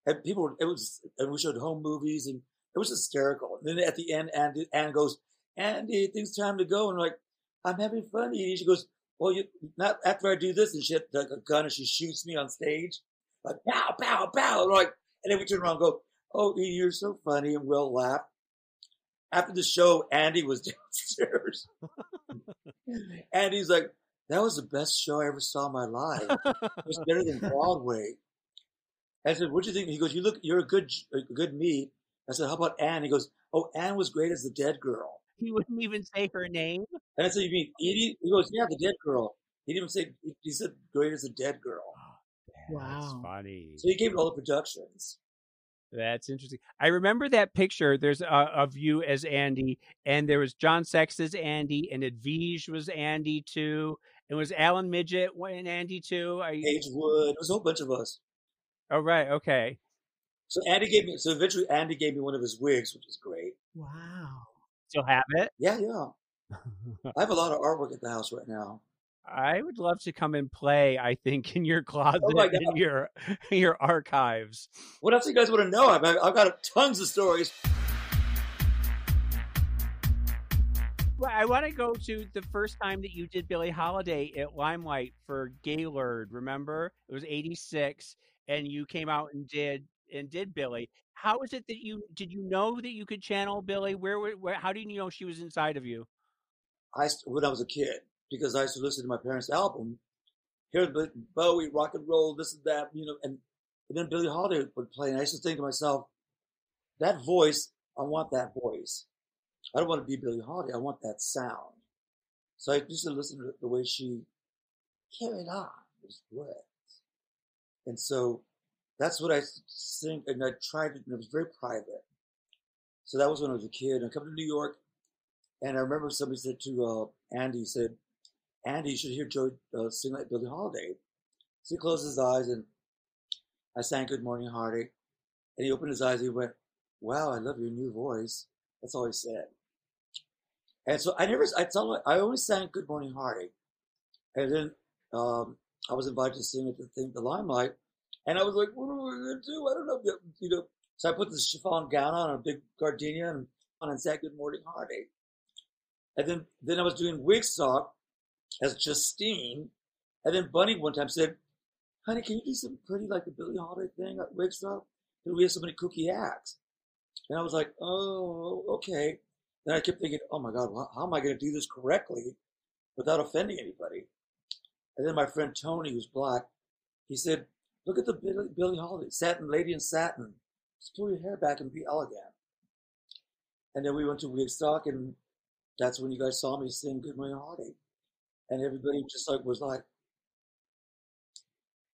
A: and people. It was, and we showed home movies, and it was hysterical. And then at the end, Andy, Ann goes, "Andy, I think it's time to go." And I'm like, "I'm having fun." Edie. She goes, "Well, you not after I do this," and she had like a gun, and she shoots me on stage, like pow, pow, pow. And, like, and then we turn around and go, "Oh, Edie, you're so funny," and we'll laugh. After the show, Andy was downstairs. Andy's like, that was the best show I ever saw in my life. It was better than Broadway. I said, what do you think? He goes, you look, you're a good, a good me. I said, how about Ann? He goes, oh, Ann was great as the dead girl.
B: He wouldn't even say her name.
A: And I said, you mean Edie? He goes, yeah, the dead girl. He didn't even say, he said great as the dead girl.
B: Oh, that's
C: Wow.
B: funny.
A: So he gave it all the productions.
B: That's interesting. I remember that picture. There's uh, of you as Andy, and there was John Sex as Andy, and Edwige was Andy too, and was Allen Midgette and Andy too. Are you,
A: Paige Wood, it was a whole bunch of us.
B: oh right, okay.
A: So Andy gave me, so eventually Andy gave me one of his wigs, which is great.
C: Wow.
B: Still have it.
A: Yeah, yeah. I have a lot of artwork at the house right now.
B: I would love to come and play. I think in your oh closet,
A: Oh
B: in your your archives.
A: What else do you guys want to know? I've, I've got tons of stories.
B: Well, I want to go to the first time that you did Billie Holiday at Limelight for Gaylord. Remember, it was '86, and you came out and did and did Billie. How is it that you did you know that you could channel Billie? Where, where, where how do you know she was inside of you?
A: I when I was a kid because I used to listen to my parents' album, hear Bowie, rock and roll, this and that, you know, and, and then Billie Holiday would play, and I used to think to myself, that voice, I want that voice. I don't want to be Billie Holiday. I want that sound. So I used to listen to the way she carried on. Was great. And so that's what I think, and I tried it, and it was very private. So that was when I was a kid. I come to New York, and I remember somebody said to uh, Andy, he said, Andy, you should hear Joe uh, sing like Billie Holiday. So he closed his eyes, and I sang Good Morning Heartache. And he opened his eyes, and he went, Wow, I love your new voice. That's all he said. And so I never, I tell I always sang Good Morning Heartache. And then um, I was invited to sing at the thing, the Limelight. And I was like, what am I going to do? I don't know. You know. So I put this chiffon gown on, a big gardenia, and, and sang Good Morning Heartache. And then, then I was doing Wigstock as Justine. And then Bunny one time said, honey, can you do something pretty like the Billie Holiday thing at Wigstock? Because we have so many kooky acts. And I was like, oh, okay. Then I kept thinking, oh my God, well, how am I going to do this correctly without offending anybody? And then my friend Tony, who's black, he said, look at the Billie, Billie Holiday, satin, lady in satin. Just pull your hair back and be elegant. And then we went to Wigstock, and that's when you guys saw me sing Good Morning Holiday. And everybody just like was like,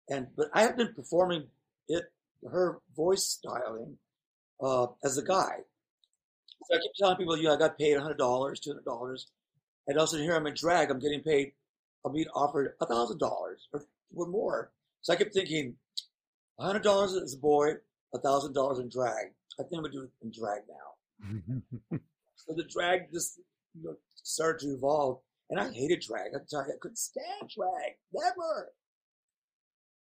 A: and but I have been performing it, her voice styling, uh, as a guy. So I keep telling people, you know, I got paid hundred dollars, two hundred dollars, and also here I'm in drag, I'm getting paid, I'm being offered a thousand dollars or or more. So I kept thinking, hundred dollars as a boy, a thousand dollars in drag. I think I'm gonna do it in drag now. So the drag just you know, started to evolve, and I hated drag. I tell you, I couldn't stand drag, never.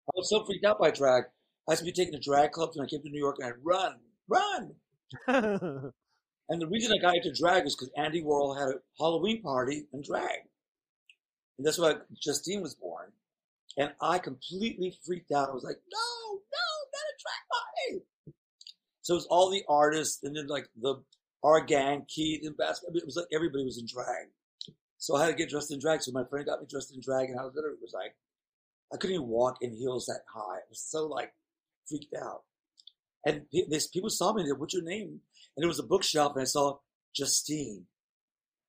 A: I was so freaked out by drag. I used to be taking a drag clubs when I came to New York, and I'd run, run. And the reason I got into drag is because Andy Warhol had a Halloween party in drag. And that's why Justine was born. And I completely freaked out. I was like, no, no, not a drag party. So it was all the artists and then like the our gang, Keith and Bass. I mean, it was like everybody was in drag. So I had to get dressed in drag. So my friend got me dressed in drag and I literally was like, I couldn't even walk in heels that high. I was so like freaked out. And this people saw me and said, what's your name? And there was a bookshelf and I saw Justine.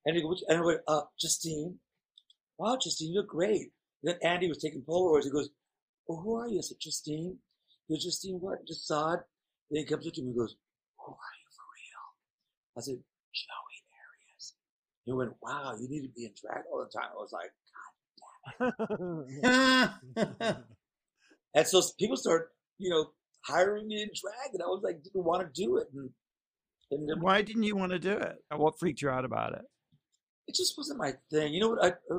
A: And, he, goes- and I went, uh, Justine? Wow, Justine, you look great. And then Andy was taking Polaroids. He goes, well, who are you? I said, Justine. Goes, Justine what? Just Sod? Then he comes up to me and goes, who are you for real? I said, Joey. He went, wow, you need to be in drag all the time. I was like, God damn it. and so people started, you know, hiring me in drag, and I was like, didn't want to do it. And, and then
D: Why didn't you want to do it? What freaked you out about it?
A: it just wasn't my thing. You know what? I uh,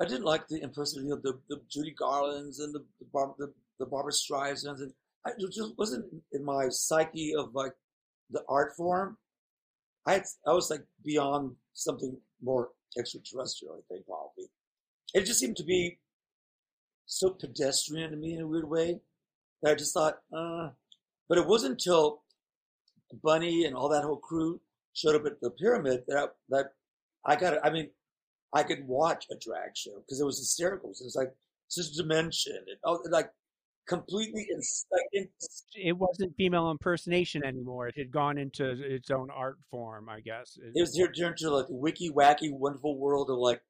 A: I didn't like the impersonation of the, the Judy Garlands and the the, Bar, the the Barbara Streisands, and I, it just wasn't in my psyche of like the art form. I had, I was like beyond something more extraterrestrial. I think probably it just seemed to be so pedestrian to me in a weird way that I just thought, uh. But it wasn't until Bunny and all that whole crew showed up at the pyramid that I, that I got it. I mean, I could watch a drag show because it was hysterical. It was like it's just Dimension and oh, like completely like
B: it wasn't female impersonation anymore. It had gone into its own art form, I guess.
A: it was turned turned to like a wiki wacky wonderful world of like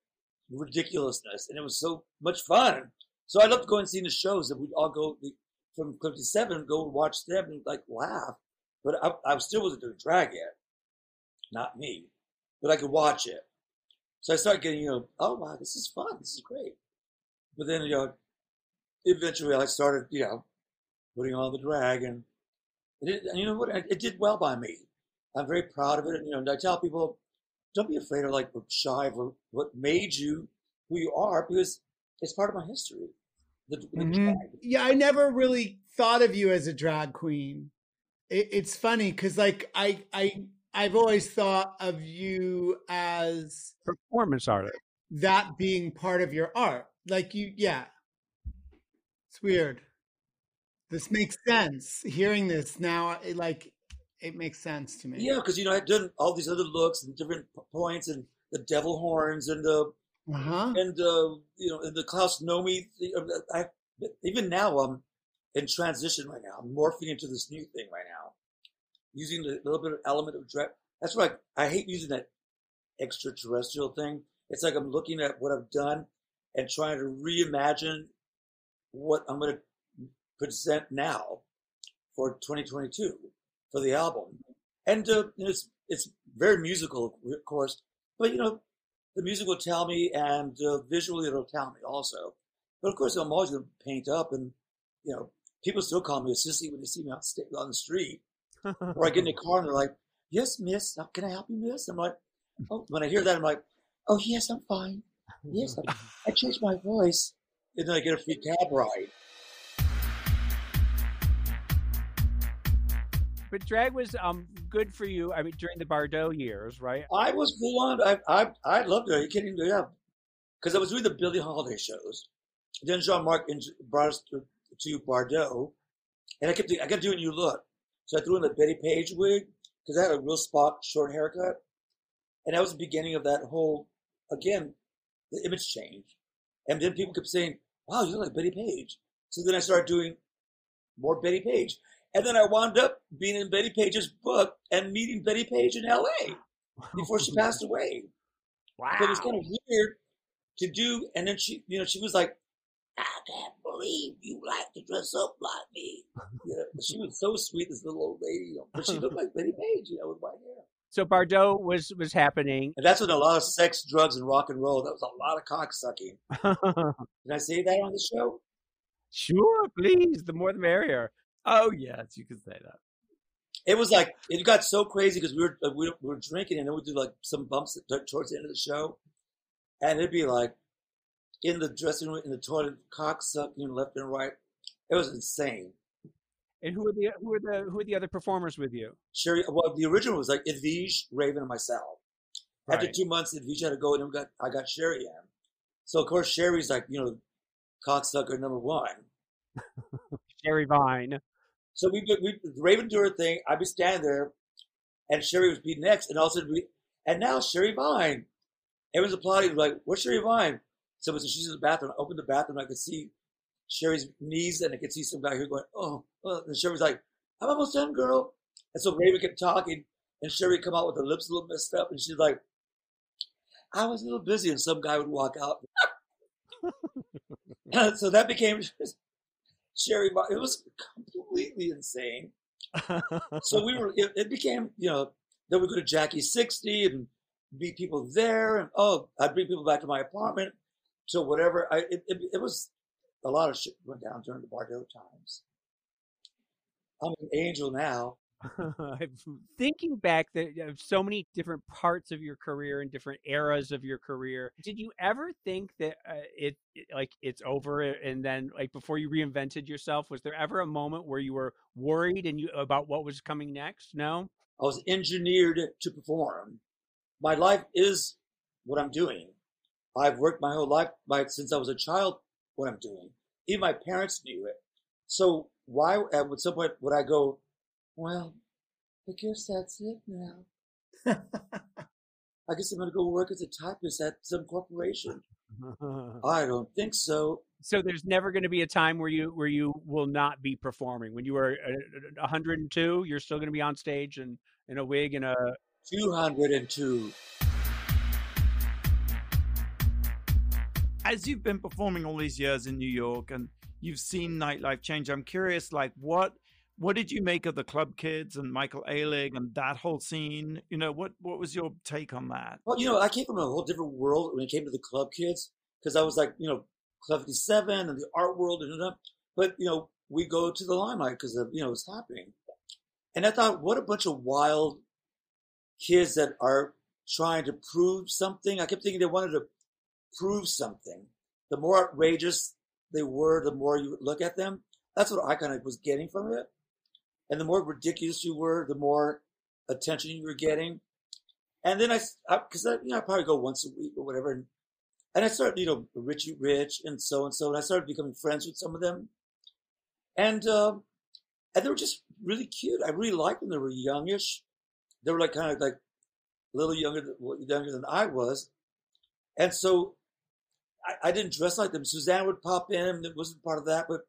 A: ridiculousness, and it was so much fun. So I loved going and seeing the shows, and we'd all go from Club to Seven, go and watch them and like laugh. But I, I still wasn't doing drag yet, not me, but I could watch it. So I started getting, you know, oh wow, this is fun, this is great. But then, you know, eventually I started, you know, putting on the drag, and it, and you know what? It, it did well by me. I'm very proud of it. And, you know, and I tell people, don't be afraid or like or shy of what made you who you are because it's part of my history. The, the
C: Mhm.
A: drag.
C: Yeah, I never really thought of you as a drag queen. It, it's funny because, like, I, I, I've always thought of you as
B: performance artist.
C: that being part of your art. Like you, yeah. It's weird. This makes sense. Hearing this now, it, like, it makes sense to me.
A: Yeah, because you know I'd done all these other looks and different points and the devil horns and the
C: Uh huh.
A: and uh, you know and the Klaus Nomi. thing, uh, I even now I'm in transition right now. I'm morphing into this new thing right now, using a little bit of element of dread. That's why I, I hate using that extraterrestrial thing. It's like I'm looking at what I've done and trying to reimagine what I'm going to present now for 2022 for the album. And uh, it's it's very musical, of course, but you know, the music will tell me, and uh, visually it'll tell me also. But of course, I'm always going to paint up, and you know, people still call me a sissy when they see me on, the street, or I get in the car and they're like, "Yes, miss, can I help you, miss?" I'm like, "Oh," when I hear that, I'm like, "Oh yes, I'm fine. Yes, I, I changed my voice." And then I get a free cab ride.
B: But drag was um good for you. I mean, during the Bar d'O years, right?
A: I was full on. I I I loved it. Are you kidding? Yeah, because I was doing the Billie Holiday shows. Then Jean Marc brought us to, to Bar d'O, and I kept I kept doing New Look. So I threw in the Bettie Page wig because I had a real spot short haircut, and that was the beginning of that whole again the image change. And then people kept saying, "Wow, you look like Bettie Page." So then I started doing more Bettie Page. And then I wound up being in Bettie Page's book and meeting Bettie Page in LA before she passed away.
B: Wow.
A: So it was kind of weird to do. And then she, you know, she was like, I can't believe you like to dress up like me. You know, she was so sweet, this little old lady. You know, but she looked like Bettie Page, you know, with white hair.
B: So Bar d'O was was happening.
A: And that's when a lot of sex, drugs, and rock and roll. That was a lot of cock sucking. Did I say that on the show?
B: sure, please. The more the merrier.
D: Oh yes, you can say that.
A: It was like it got so crazy because we were, uh, we were we were drinking and then we'd do like some bumps towards the end of the show, and it'd be like in the dressing room in the toilet, cock sucking left and right, It was insane.
B: And who are the who are the who are the other performers with you?
A: Sherry, well, the original was like Edwige, Raven, and myself. After two months, Edwige had to go, and then we got I got Sherry in. So of course, Sherry's like you know, cocksucker number one.
B: Sherry Vine.
A: So we we Raven do her thing. I'd be standing there, and Sherry would be next, and all of a sudden we and now Sherry Vine. Everyone's applauding like, "Where's Sherry Vine?" So so she's in the bathroom. I opened the bathroom. I could see Sherry's knees, and I could see some guy here going, "Oh," oh. and Sherry's like, "I'm almost done, girl." And so Raven kept talking, and Sherry come out with her lips a little messed up, and she's like, "I was a little busy," and some guy would walk out. so that became Sherry. It was completely insane so we were it, it became you know then we go to Jackie 60 and meet people there and oh I'd bring people back to my apartment so whatever I it, it, it was a lot of shit went down during the Bar d'O times I'm an angel now
B: Thinking back, that of so many different parts of your career and different eras of your career, did you ever think that uh, it, it like it's over and then like before you reinvented yourself? Was there ever a moment where you were worried and you about what was coming next? No.
A: I was engineered to perform my life is what I'm doing I've worked my whole life my, since I was a child what I'm doing even my parents knew it so why at some point would I go well I guess that's it now I guess I'm going to go work as a typist at some corporation. I don't think so.
B: so there's never going to be a time where you where you will not be performing. When you are uh, 102, you're still going to be on stage and in a wig and a
A: 202.
D: As you've been performing all these years in New York and you've seen nightlife change, I'm curious, like what what did you make of the Club Kids and Michael Alig and that whole scene? You know, what what was your take on that?
A: Well, you know, I came from a whole different world when it came to the club kids because I was like, you know, Club 57 and the art world and that. But, you know, we go to the limelight because you know, it's happening. And I thought, what a bunch of wild kids that are trying to prove something. I kept thinking they wanted to prove something. The more outrageous they were, the more you look at them. That's what I kind of was getting from it. And the more ridiculous you were, the more attention you were getting. And then I, because I, you know, I probably go once a week or whatever, and, and I started, you know, Richie Rich and so and so, and I started becoming friends with some of them, and um, and they were just really cute. I really liked them. They were youngish. They were like kind of like a little younger than, younger than I was, and so I, I didn't dress like them. Suzanne would pop in. And it wasn't part of that, but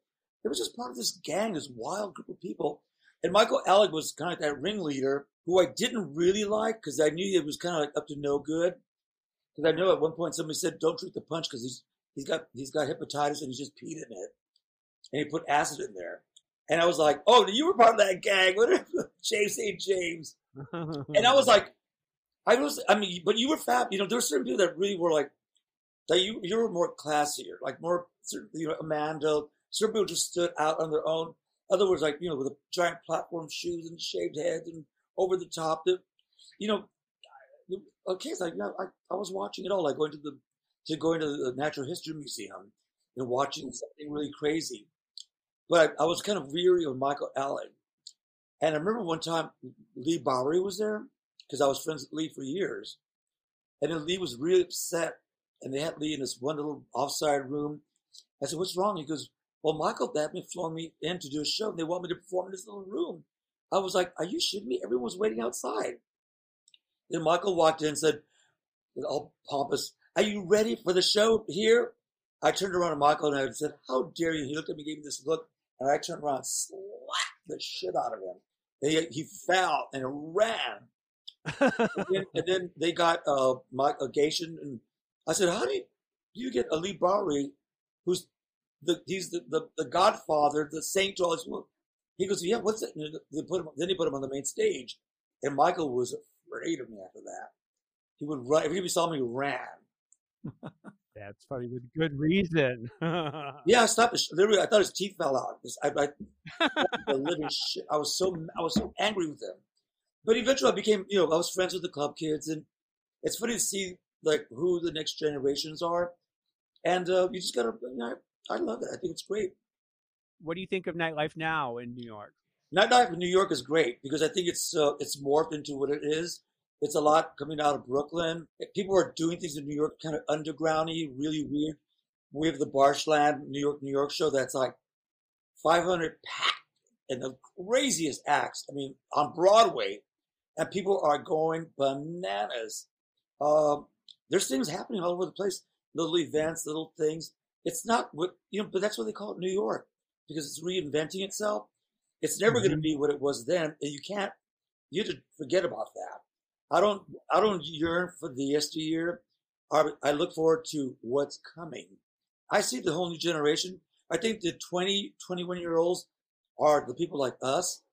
A: it was just part of this gang, this wild group of people. And Michael Alig was kind of that ringleader who I didn't really like because I knew he was kind of like up to no good. Because I know at one point somebody said, "Don't drink the punch because he's he's got he's got hepatitis and he's just peed in it, and he put acid in there." And I was like, "Oh, you were part of that gang, what James St. James." And I was like, I was, I mean, but you were fab. You know, there were certain people that really were like, that you you were more classier, like more, you know, Amanda. Certain people just stood out on their own. Other words, like you know, with a giant platform shoes and shaved heads and over the top. The, you know, okay, it's like you know, I, I was watching it all, like going to the to going to the Natural History Museum and watching mm-hmm. something really crazy. But I, I was kind of weary of Michael Alig. And I remember one time Leigh Bowery was there because I was friends with Leigh for years. And then Leigh was really upset. And they had Leigh in this one little offside room. I said, What's wrong? He goes, Well, Michael, they had me in to do a show. And they want me to perform in this little room. I was like, Are you shitting me? Everyone was waiting outside. Then Michael walked in and said, all pompous, Are you ready for the show here? I turned around to Michael and I said, How dare you? He looked at me, gave me this look, and I turned around slapped the shit out of him. He, he fell and ran. And then, and then they got uh, Mike uh, Gation, and I said, "How do you, you get Ali Bowery, who's the he's the, the, the Godfather, the saint to all this world?" He goes, "Yeah, what's it?" They put him. Then he put him on the main stage, and Michael was afraid of me after that. He would run. Every time he saw me, he ran.
B: That's funny with good reason.
A: Yeah, I stopped. Literally, I thought his teeth fell out. I, I, the living shit. I was so I was so angry with him. But eventually, I became you know I was friends with the club kids, and it's funny to see like who the next generations are, and uh, you just gotta. You know, I, I love it. I think it's great.
B: What do you think of nightlife now in New York?
A: Nightlife in New York is great because I think it's uh, it's morphed into what it is. It's a lot coming out of Brooklyn. People are doing things in New York kind of undergroundy, really weird. We have the Barshland New York, New York show that's like 500 packed and the craziest acts. I mean, on Broadway, and people are going bananas. Um, there's things happening all over the place, little events, little things. It's not what you know, but that's what they call it New York because it's reinventing itself. It's never going to mm-hmm. be what it was then, and you can't. You have to forget about that. I don't. I don't yearn for the yesteryear. I, I look forward to what's coming. I see the whole new generation. I think the 20, 21 year olds are the people like us.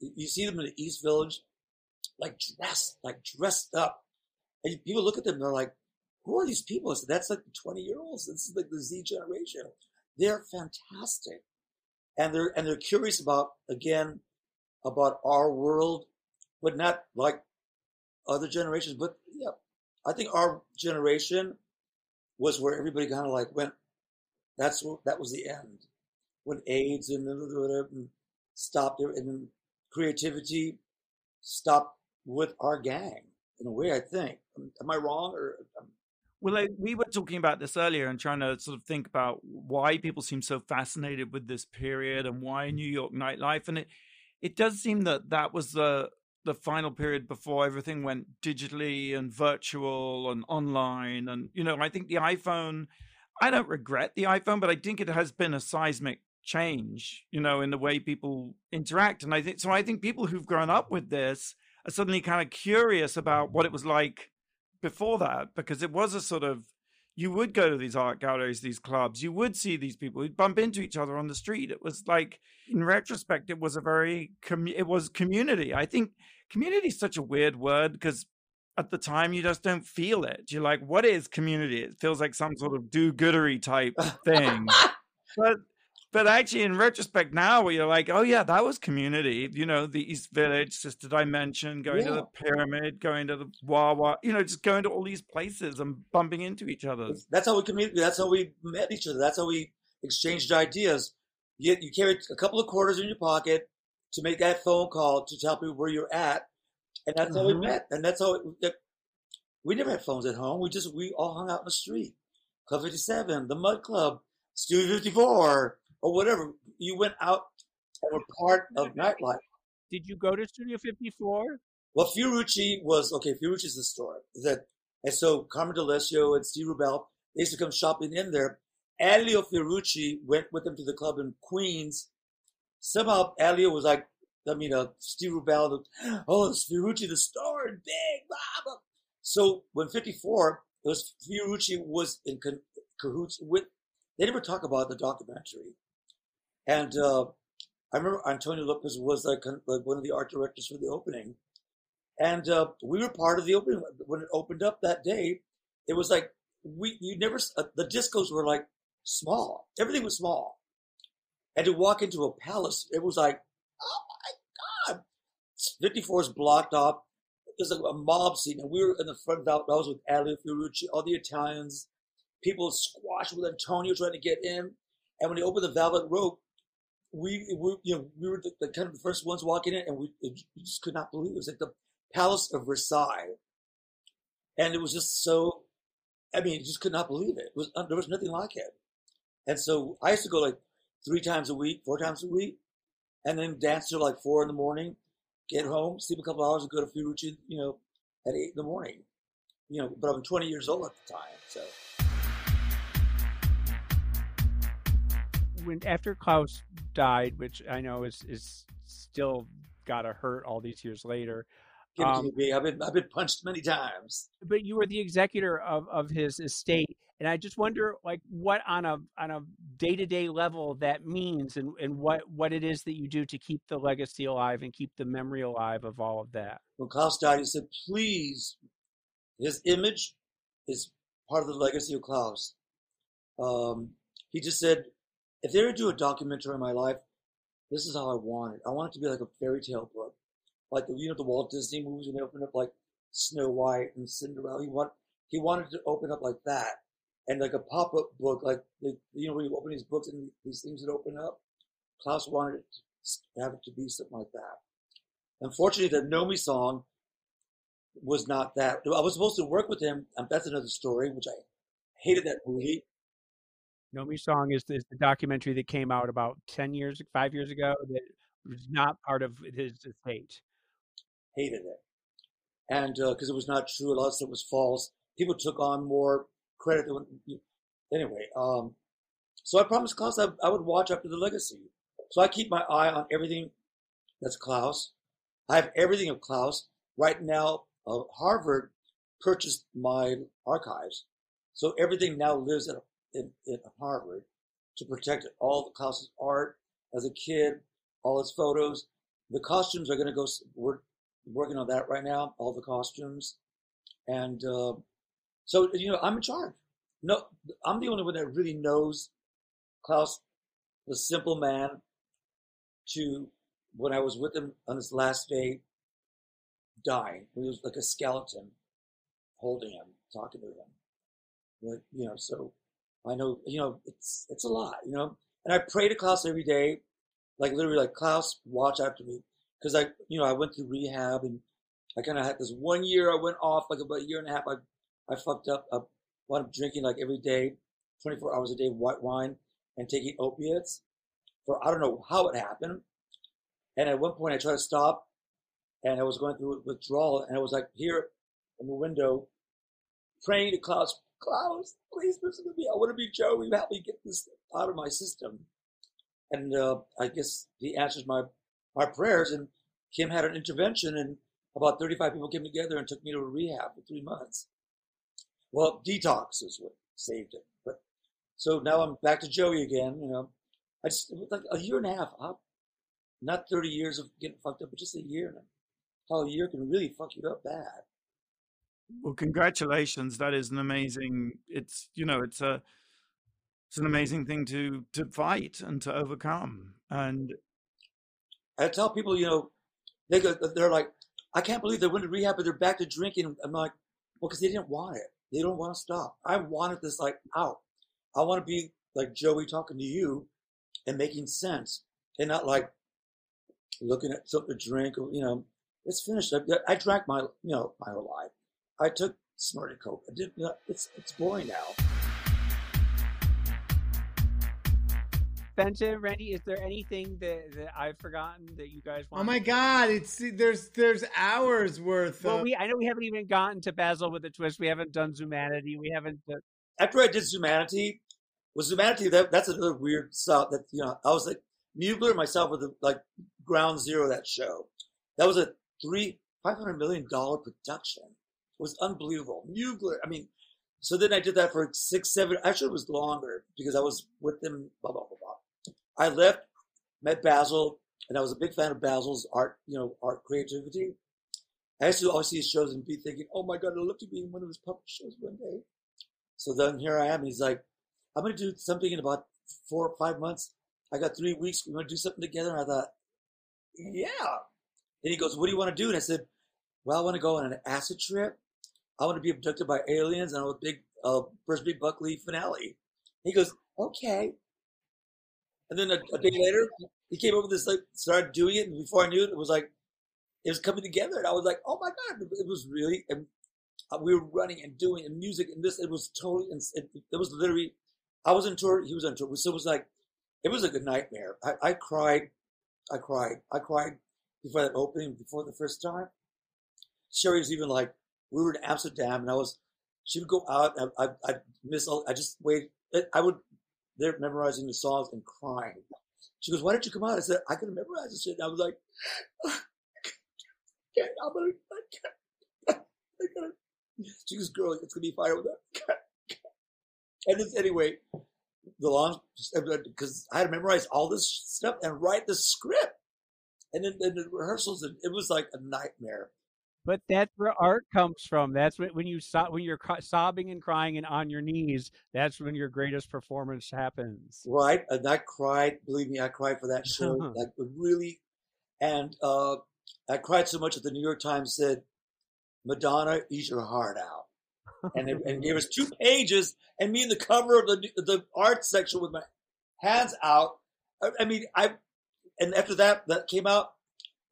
A: You see them in the East Village, like dressed, like dressed up. And people look at them, they're like, who are these people? I said, that's like the 20 year olds. This is like the Z generation. They're fantastic. And they're, and they're curious about, again, about our world, but not like other generations. But yeah, I think our generation was where everybody kind of like went, that's what, that was the end. When AIDS and whatever stopped and creativity stopped with our gang in a way, I think. Am I wrong or? um,
D: Well, we were talking about this earlier and trying to sort of think about why people seem so fascinated with this period and why New York nightlife. And it, it does seem that that was the the final period before everything went digitally and virtual and online. And you know, I think the iPhone. I don't regret the iPhone, but I think it has been a seismic change. You know, in the way people interact. And I think so. I think people who've grown up with this suddenly kind of curious about what it was like before that because it was a sort of you would go to these art galleries these clubs you would see these people you'd bump into each other on the street. It was like in retrospect it was a very, it was community. I think community is such a weird word because at the time you just don't feel it. You're like what is community? It feels like some sort of do-goodery type thing. But but actually in retrospect now where you're like oh yeah that was community you know the east village sister dimension going to the pyramid going to the wawa you know just going to all these places and bumping into each other
A: That's how we communicated. That's how we met each other. That's how we exchanged ideas. You, you carried a couple of quarters in your pocket to make that phone call to tell people where you're at, and that's how we
C: Mhm.
A: met. And that's how it, we never had phones at home. We just we all hung out in the street, Club 57, the Mud Club, Studio 54, or whatever. You went out and were part of nightlife.
B: Did you go to Studio 54?
A: Well, Fiorucci was okay. Fiorucci's the story that, and so Carmen D'Alessio and Steve Rubell they used to come shopping in there. Elio Fiorucci went with them to the club in Queens. Somehow Elio was like, I mean, uh, Steve Rubell, oh, it's Fiorucci, the star, and big, blah, blah. So when 54, it was Fiorucci was in cahoots with. They never talk about the documentary, and uh, I remember Antonio Lopez was like, like one of the art directors for the opening. And uh, we were part of the opening when it opened up that day. It was like we you never uh, the discos were like small. Everything was small, and to walk into a palace, it was like, oh my god, fifty four is blocked off. There's like a mob scene, and we were in the front. That was with Elio Fiorucci, all the Italians, people squashed with Antonio trying to get in. And when they opened the velvet rope, we, we you know we were the, the kind of the first ones walking in, and we, we just could not believe it. It was like the Palace of Versailles, and it was just so. I mean, you just could not believe it. it was uh, there was nothing like it, and so I used to go like three times a week, four times a week, and then dance till like four in the morning, get home, sleep a couple hours, and go to Fiorucci, you know, at eight in the morning. You know, but I'm 20 years old at the time, so
B: When after Klaus died, which I know is is still got to hurt all these years later.
A: give it
B: Um,
A: to me. I've been I've been punched many times.
B: but you were the executor of, of his estate and i just wonder like what on a on a day-to-day level that means and, and what what it is that you do to keep the legacy alive and keep the memory alive of all of that
A: when Klaus died, he said, please, his image is part of the legacy of Klaus. Um, he just said, if they ever do a documentary on my life, this is how I want it. I want it to be like a fairy tale book. Like, you know, the Walt Disney movies when they open up like Snow White and Cinderella. He, want, he wanted to open up like that. And like a pop-up book, like, the, you know, when you open these books and these things that open up. Klaus wanted it to have it to be something like that. Unfortunately, the Nomi Song was not that. I was supposed to work with him, that's another story, which I hated that movie.
B: Nomi Song is, is the documentary that came out about 10 years, five years ago that was not part of his estate.
A: Hated it. And because it was not true, a lot of stuff was false. People took on more credit than anyway. Um, so I promised Klaus I, I would watch after the legacy. So I keep my eye on everything that's Klaus. I have everything of Klaus. Right now, uh, Harvard purchased my archives. So everything now lives at, in, in Harvard to protect. All the Klaus's art as a kid, all his photos. The costumes are going to go, we're working on that right now, all the costumes. And uh, so, you know, I'm in charge. No, I'm the only one that really knows Klaus, the simple man, to when I was with him on his last day, dying. He was like a skeleton holding him, talking to him. But, you know, so I know, you know, it's it's a lot, you know. And I pray to Klaus every day, like literally, like Klaus, watch after me, because I, you know, I went through rehab and I kind of had this one year I went off, like about a year and a half. I I fucked up. I wound up drinking like every day, 24 hours a day, white wine, and taking opiates for I don't know how it happened. And at one point, I tried to stop, and I was going through withdrawal, and I was like here in the window, praying to Klaus, Klaus, please listen to me. I want to be Joey. Help me get this out of my system. And uh, I guess he answers my my prayers, and Kim had an intervention, and about 35 people came together and took me to a rehab for three months. Well, detox is what saved it. But so now I'm back to Joey again. You know, I just like a year and a half up, not 30 years of getting fucked up, but just a year. And how a year can really fuck you up bad.
D: Well, congratulations. That is an amazing. It's you know, it's a it's an amazing thing to to fight and to overcome. And
A: I tell people, you know, they go, they're like, I can't believe they went to rehab, but they're back to drinking. I'm like, well, because they didn't want it. They don't want to stop. I wanted this like out. I want to be like Joey talking to you and making sense, and not like looking at something to drink. Or, you know, it's finished. I, I drank my, you know, my whole life. I took snorted coke. I did. You it's it's boring now.
B: Fenton, Randy, is there anything that, that I've forgotten that you guys oh want?
C: Oh my God! It's there's there's hours worth.
B: Well,
C: of,
B: we I know we haven't even gotten to Basil with a twist. We haven't done Zumanity. We haven't. Done,
A: after I did Zumanity, was Zumanity that that's another weird stuff that you know I was like Mugler and myself were the like ground zero of that show. That was a three five hundred million dollar production. Was unbelievable. Mugler, I mean, so then I did that for six, seven. Actually, it was longer because I was with them. Blah blah blah blah. I left, met Basil, and I was a big fan of Basil's art. You know, art creativity. I used to always see his shows and be thinking, "Oh my god, I'd love to be in one of his puppet shows one day." So then here I am. He's like, I'm going to do something in about four or five months. I got three weeks. We're going to do something together. And I thought, yeah. Then he goes, What do you want to do? And I said, Well, I want to go on an acid trip. I want to be abducted by aliens and I want a big, uh, big Berkeley finale. He goes, Okay. And then a, a day later, he came over this, like, started doing it. And before I knew it, it was like, it was coming together. And I was like, Oh my God. It was really, and uh, we were running and doing and music and this. It was totally, it, it was literally, I was on tour, he was on tour. So it was like, it was like a nightmare. I, I cried, I cried, I cried before that opening, before the first time. Sherry was even like, we were in Amsterdam and I was, she would go out, I, I, I miss, all, I just wait, eh, I would, they're memorizing the songs and crying. She goes, why didn't you come out? I said, I could memorize this shit. And I was like, can't, I'm gonna, I can't, I gotta. She goes, girl, it's gonna be fire with that. And then, anyway, the long because I had to memorize all this stuff and write the script, and then, then the rehearsals, and it was like a nightmare.
B: But that's where art comes from. That's when, when you so, when you're sobbing and crying and on your knees. That's when your greatest performance happens.
A: Right? And I cried. Believe me, I cried for that show. like really, and uh, I cried so much that the New York Times said, "Madonna, eat your heart out." and, it, and gave us two pages and me in the cover of the the art section with my hands out. I, I mean, I and after that that came out,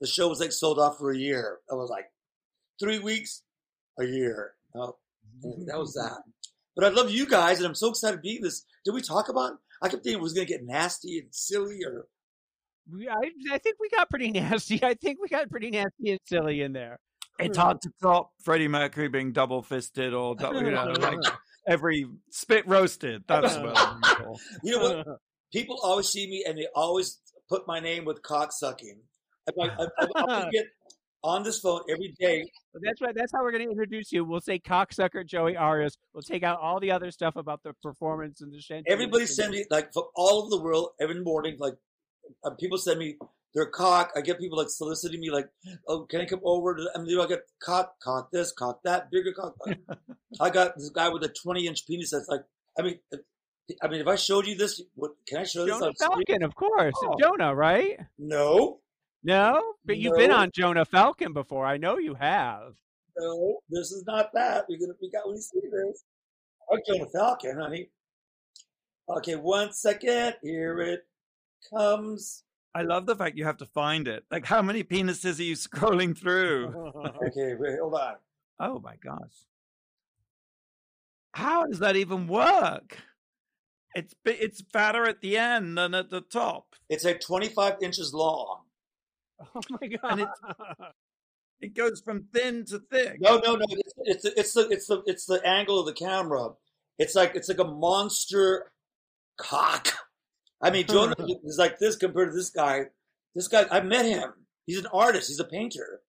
A: the show was like sold off for a year. I was like, three weeks, a year. Oh, that was that. But I love you guys, and I'm so excited to be in this. Did we talk about? It? I kept thinking it was going to get nasty and silly, or
B: I, I think we got pretty nasty. I think we got pretty nasty and silly in there.
D: It's hard to top Freddie Mercury being double fisted or dou- you know like every spit roasted. That's what
A: you know what? People always see me, and they always put my name with cock sucking. I'm like, I, I, I'm gonna get on this phone every day.
B: But that's right. That's how we're going to introduce you. We'll say cocksucker Joey Arias. We'll take out all the other stuff about the performance and the shen-
A: Everybody send me like from all over the world every morning. Like uh, people send me their cock. I get people like soliciting me, like, "Oh, can I come over?" To, I mean, I get cock, cock this, cock that, bigger cock. I got this guy with a twenty-inch penis. That's like, I mean, uh, I mean, if I showed you this, what can I show this
B: Jonah
A: on screen?
B: Falcon, of course.
A: Oh.
B: Jonah, right?
A: No,
B: No, but you've been on Jonah Falcon before. I know you have.
A: no, this is not that. We're gonna we got when you see this. I'm Jonah Falcon, honey. Okay, one second. Here it comes.
D: I love the fact you have to find it. Like, how many penises are you scrolling through?
A: Okay, wait, hold on.
D: Oh my gosh. How does that even work? It's it's fatter at the end than at the top.
A: It's like 25 inches long.
B: oh my god!
D: And It goes from thin to thick.
A: No, no, no. It's it's the it's the it's the it's the angle of the camera. It's like it's like a monster cock. I mean, Jonah is like this compared to this guy. This guy, I met him. He's an artist. He's a painter.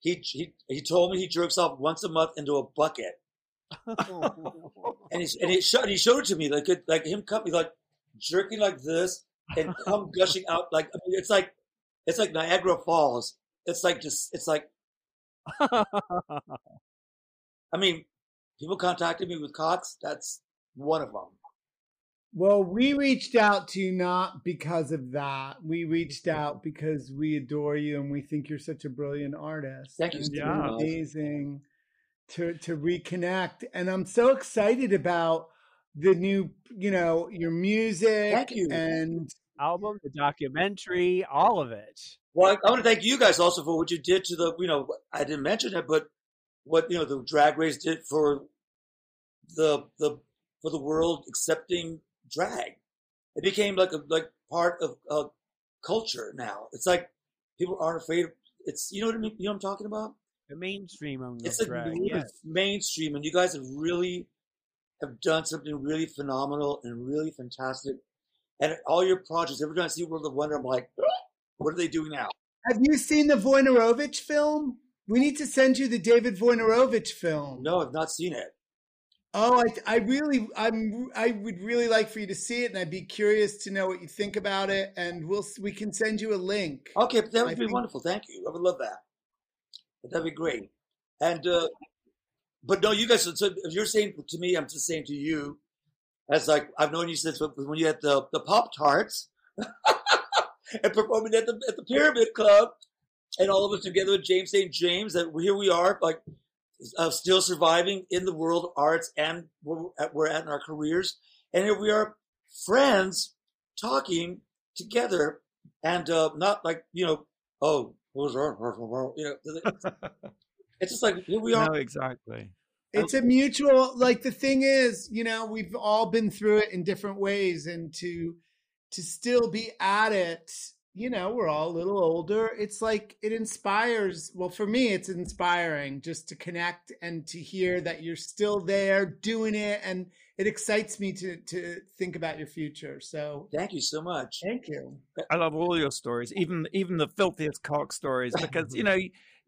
A: He he he told me he jerks off once a month into a bucket, and he and he showed he showed it to me like it, like him cut me like jerking like this and come gushing out like I mean, it's like it's like Niagara Falls. It's like just it's like I mean, people contacted me with cocks. That's one of them.
C: Well, we reached out to you not because of that. We reached out because we adore you and we think you're such a brilliant artist.
A: Thank you
C: And
A: so
C: it's been
D: much.
C: amazing to to reconnect. And I'm so excited about the new, you know, your music
A: Thank you.
C: and
B: Album, the documentary, all of it.
A: Well, I, I want to thank you guys also for what you did to the. You know, I didn't mention it, but what you know the drag race did for the the for the world accepting drag. It became like a like part of uh, culture now. It's like people aren't afraid. Of, it's you know what I mean. You know what I'm talking about.
B: The mainstream
A: it's
B: the
A: like
B: drag. Yes.
A: mainstream, and you guys have really have done something really phenomenal and really fantastic. And all your projects, every time I see World of Wonder, I'm like, what are they doing now?
C: have you seen the Wojnarowicz film? We need to send you the David Wojnarowicz film.
A: No, I've not seen it.
C: Oh, I, I really, I'm, I would really like for you to see it, and I'd be curious to know what you think about it. And we'll, we can send you a link.
A: Okay, that
C: I
A: would be
C: think-
A: wonderful. Thank you. I would love that. That'd be great. And uh but no, you guys. So if you're saying to me, I'm just saying to you, as like I've known you since when you had the the Pop Tarts and performing at the at the Pyramid Club, and all of us together with James St. James. That here we are, like uh, still surviving in the world of arts, and we're at, we're at in our careers, and here we are, friends, talking together, and uh not like you know, oh, who's our, you know, it's just like here we are.
D: No, exactly.
C: It's a mutual, like the thing is, you know, we've all been through it in different ways, and to to still be at it, you know, we're all a little older. It's like it inspires. Well, for me, it's inspiring just to connect and to hear that you're still there doing it, and it excites me to to think about your future. So,
A: Thank you so much.
C: thank you.
D: I love all your stories, even even the filthiest cock stories, because you know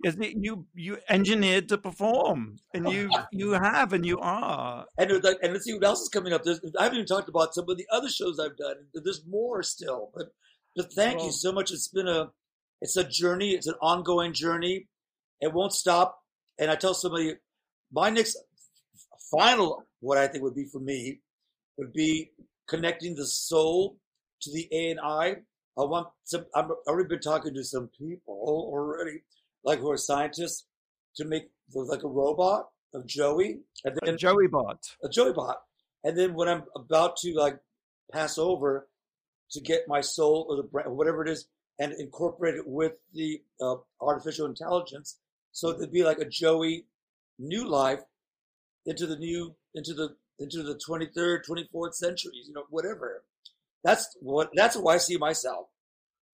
D: is it you you engineered to perform, and you you have, and you are.
A: And like, and let's see what else is coming up. There's, I haven't even talked about some of the other shows I've done. There's more still, but but thank you so much. It's been a it's a journey. It's an ongoing journey. It won't stop. And I tell somebody, my next final, what I think would be for me, would be connecting the soul to the A and I. I want some. I've already been talking to some people already, like who are scientists, to make like a robot of Joey, and
D: A Joey bot.
A: a Joey bot. And then when I'm about to like pass over to get my soul or the brain, whatever it is, and incorporate it with the uh, artificial intelligence, so it'd be like a Joey new life into the new into the into the 23rd, 24th centuries, you know, whatever. That's what that's how I see myself.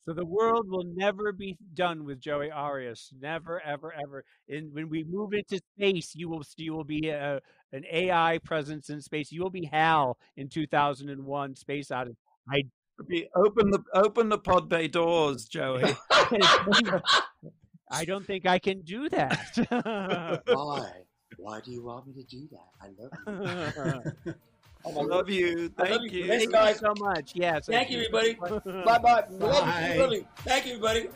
B: So the world will never be done with Joey Arias. Never, ever, ever. And when we move into space, you will you will be a, an AI presence in space. You will be Hal in 2001 Space Odyssey. I
D: Be open the open the pod bay doors, Joey.
B: I don't think I can do that.
A: Why? Why do you want me to do that? I love you. Oh
D: I love you.
A: I love
D: Thank
A: you.
D: you.
A: Thanks,
B: Thank
A: guys.
B: you so much. Yes.
A: Thank you, everybody.
B: Bye.
A: Bye bye. Love you.
C: Bye.
A: Love you. Thank you, everybody.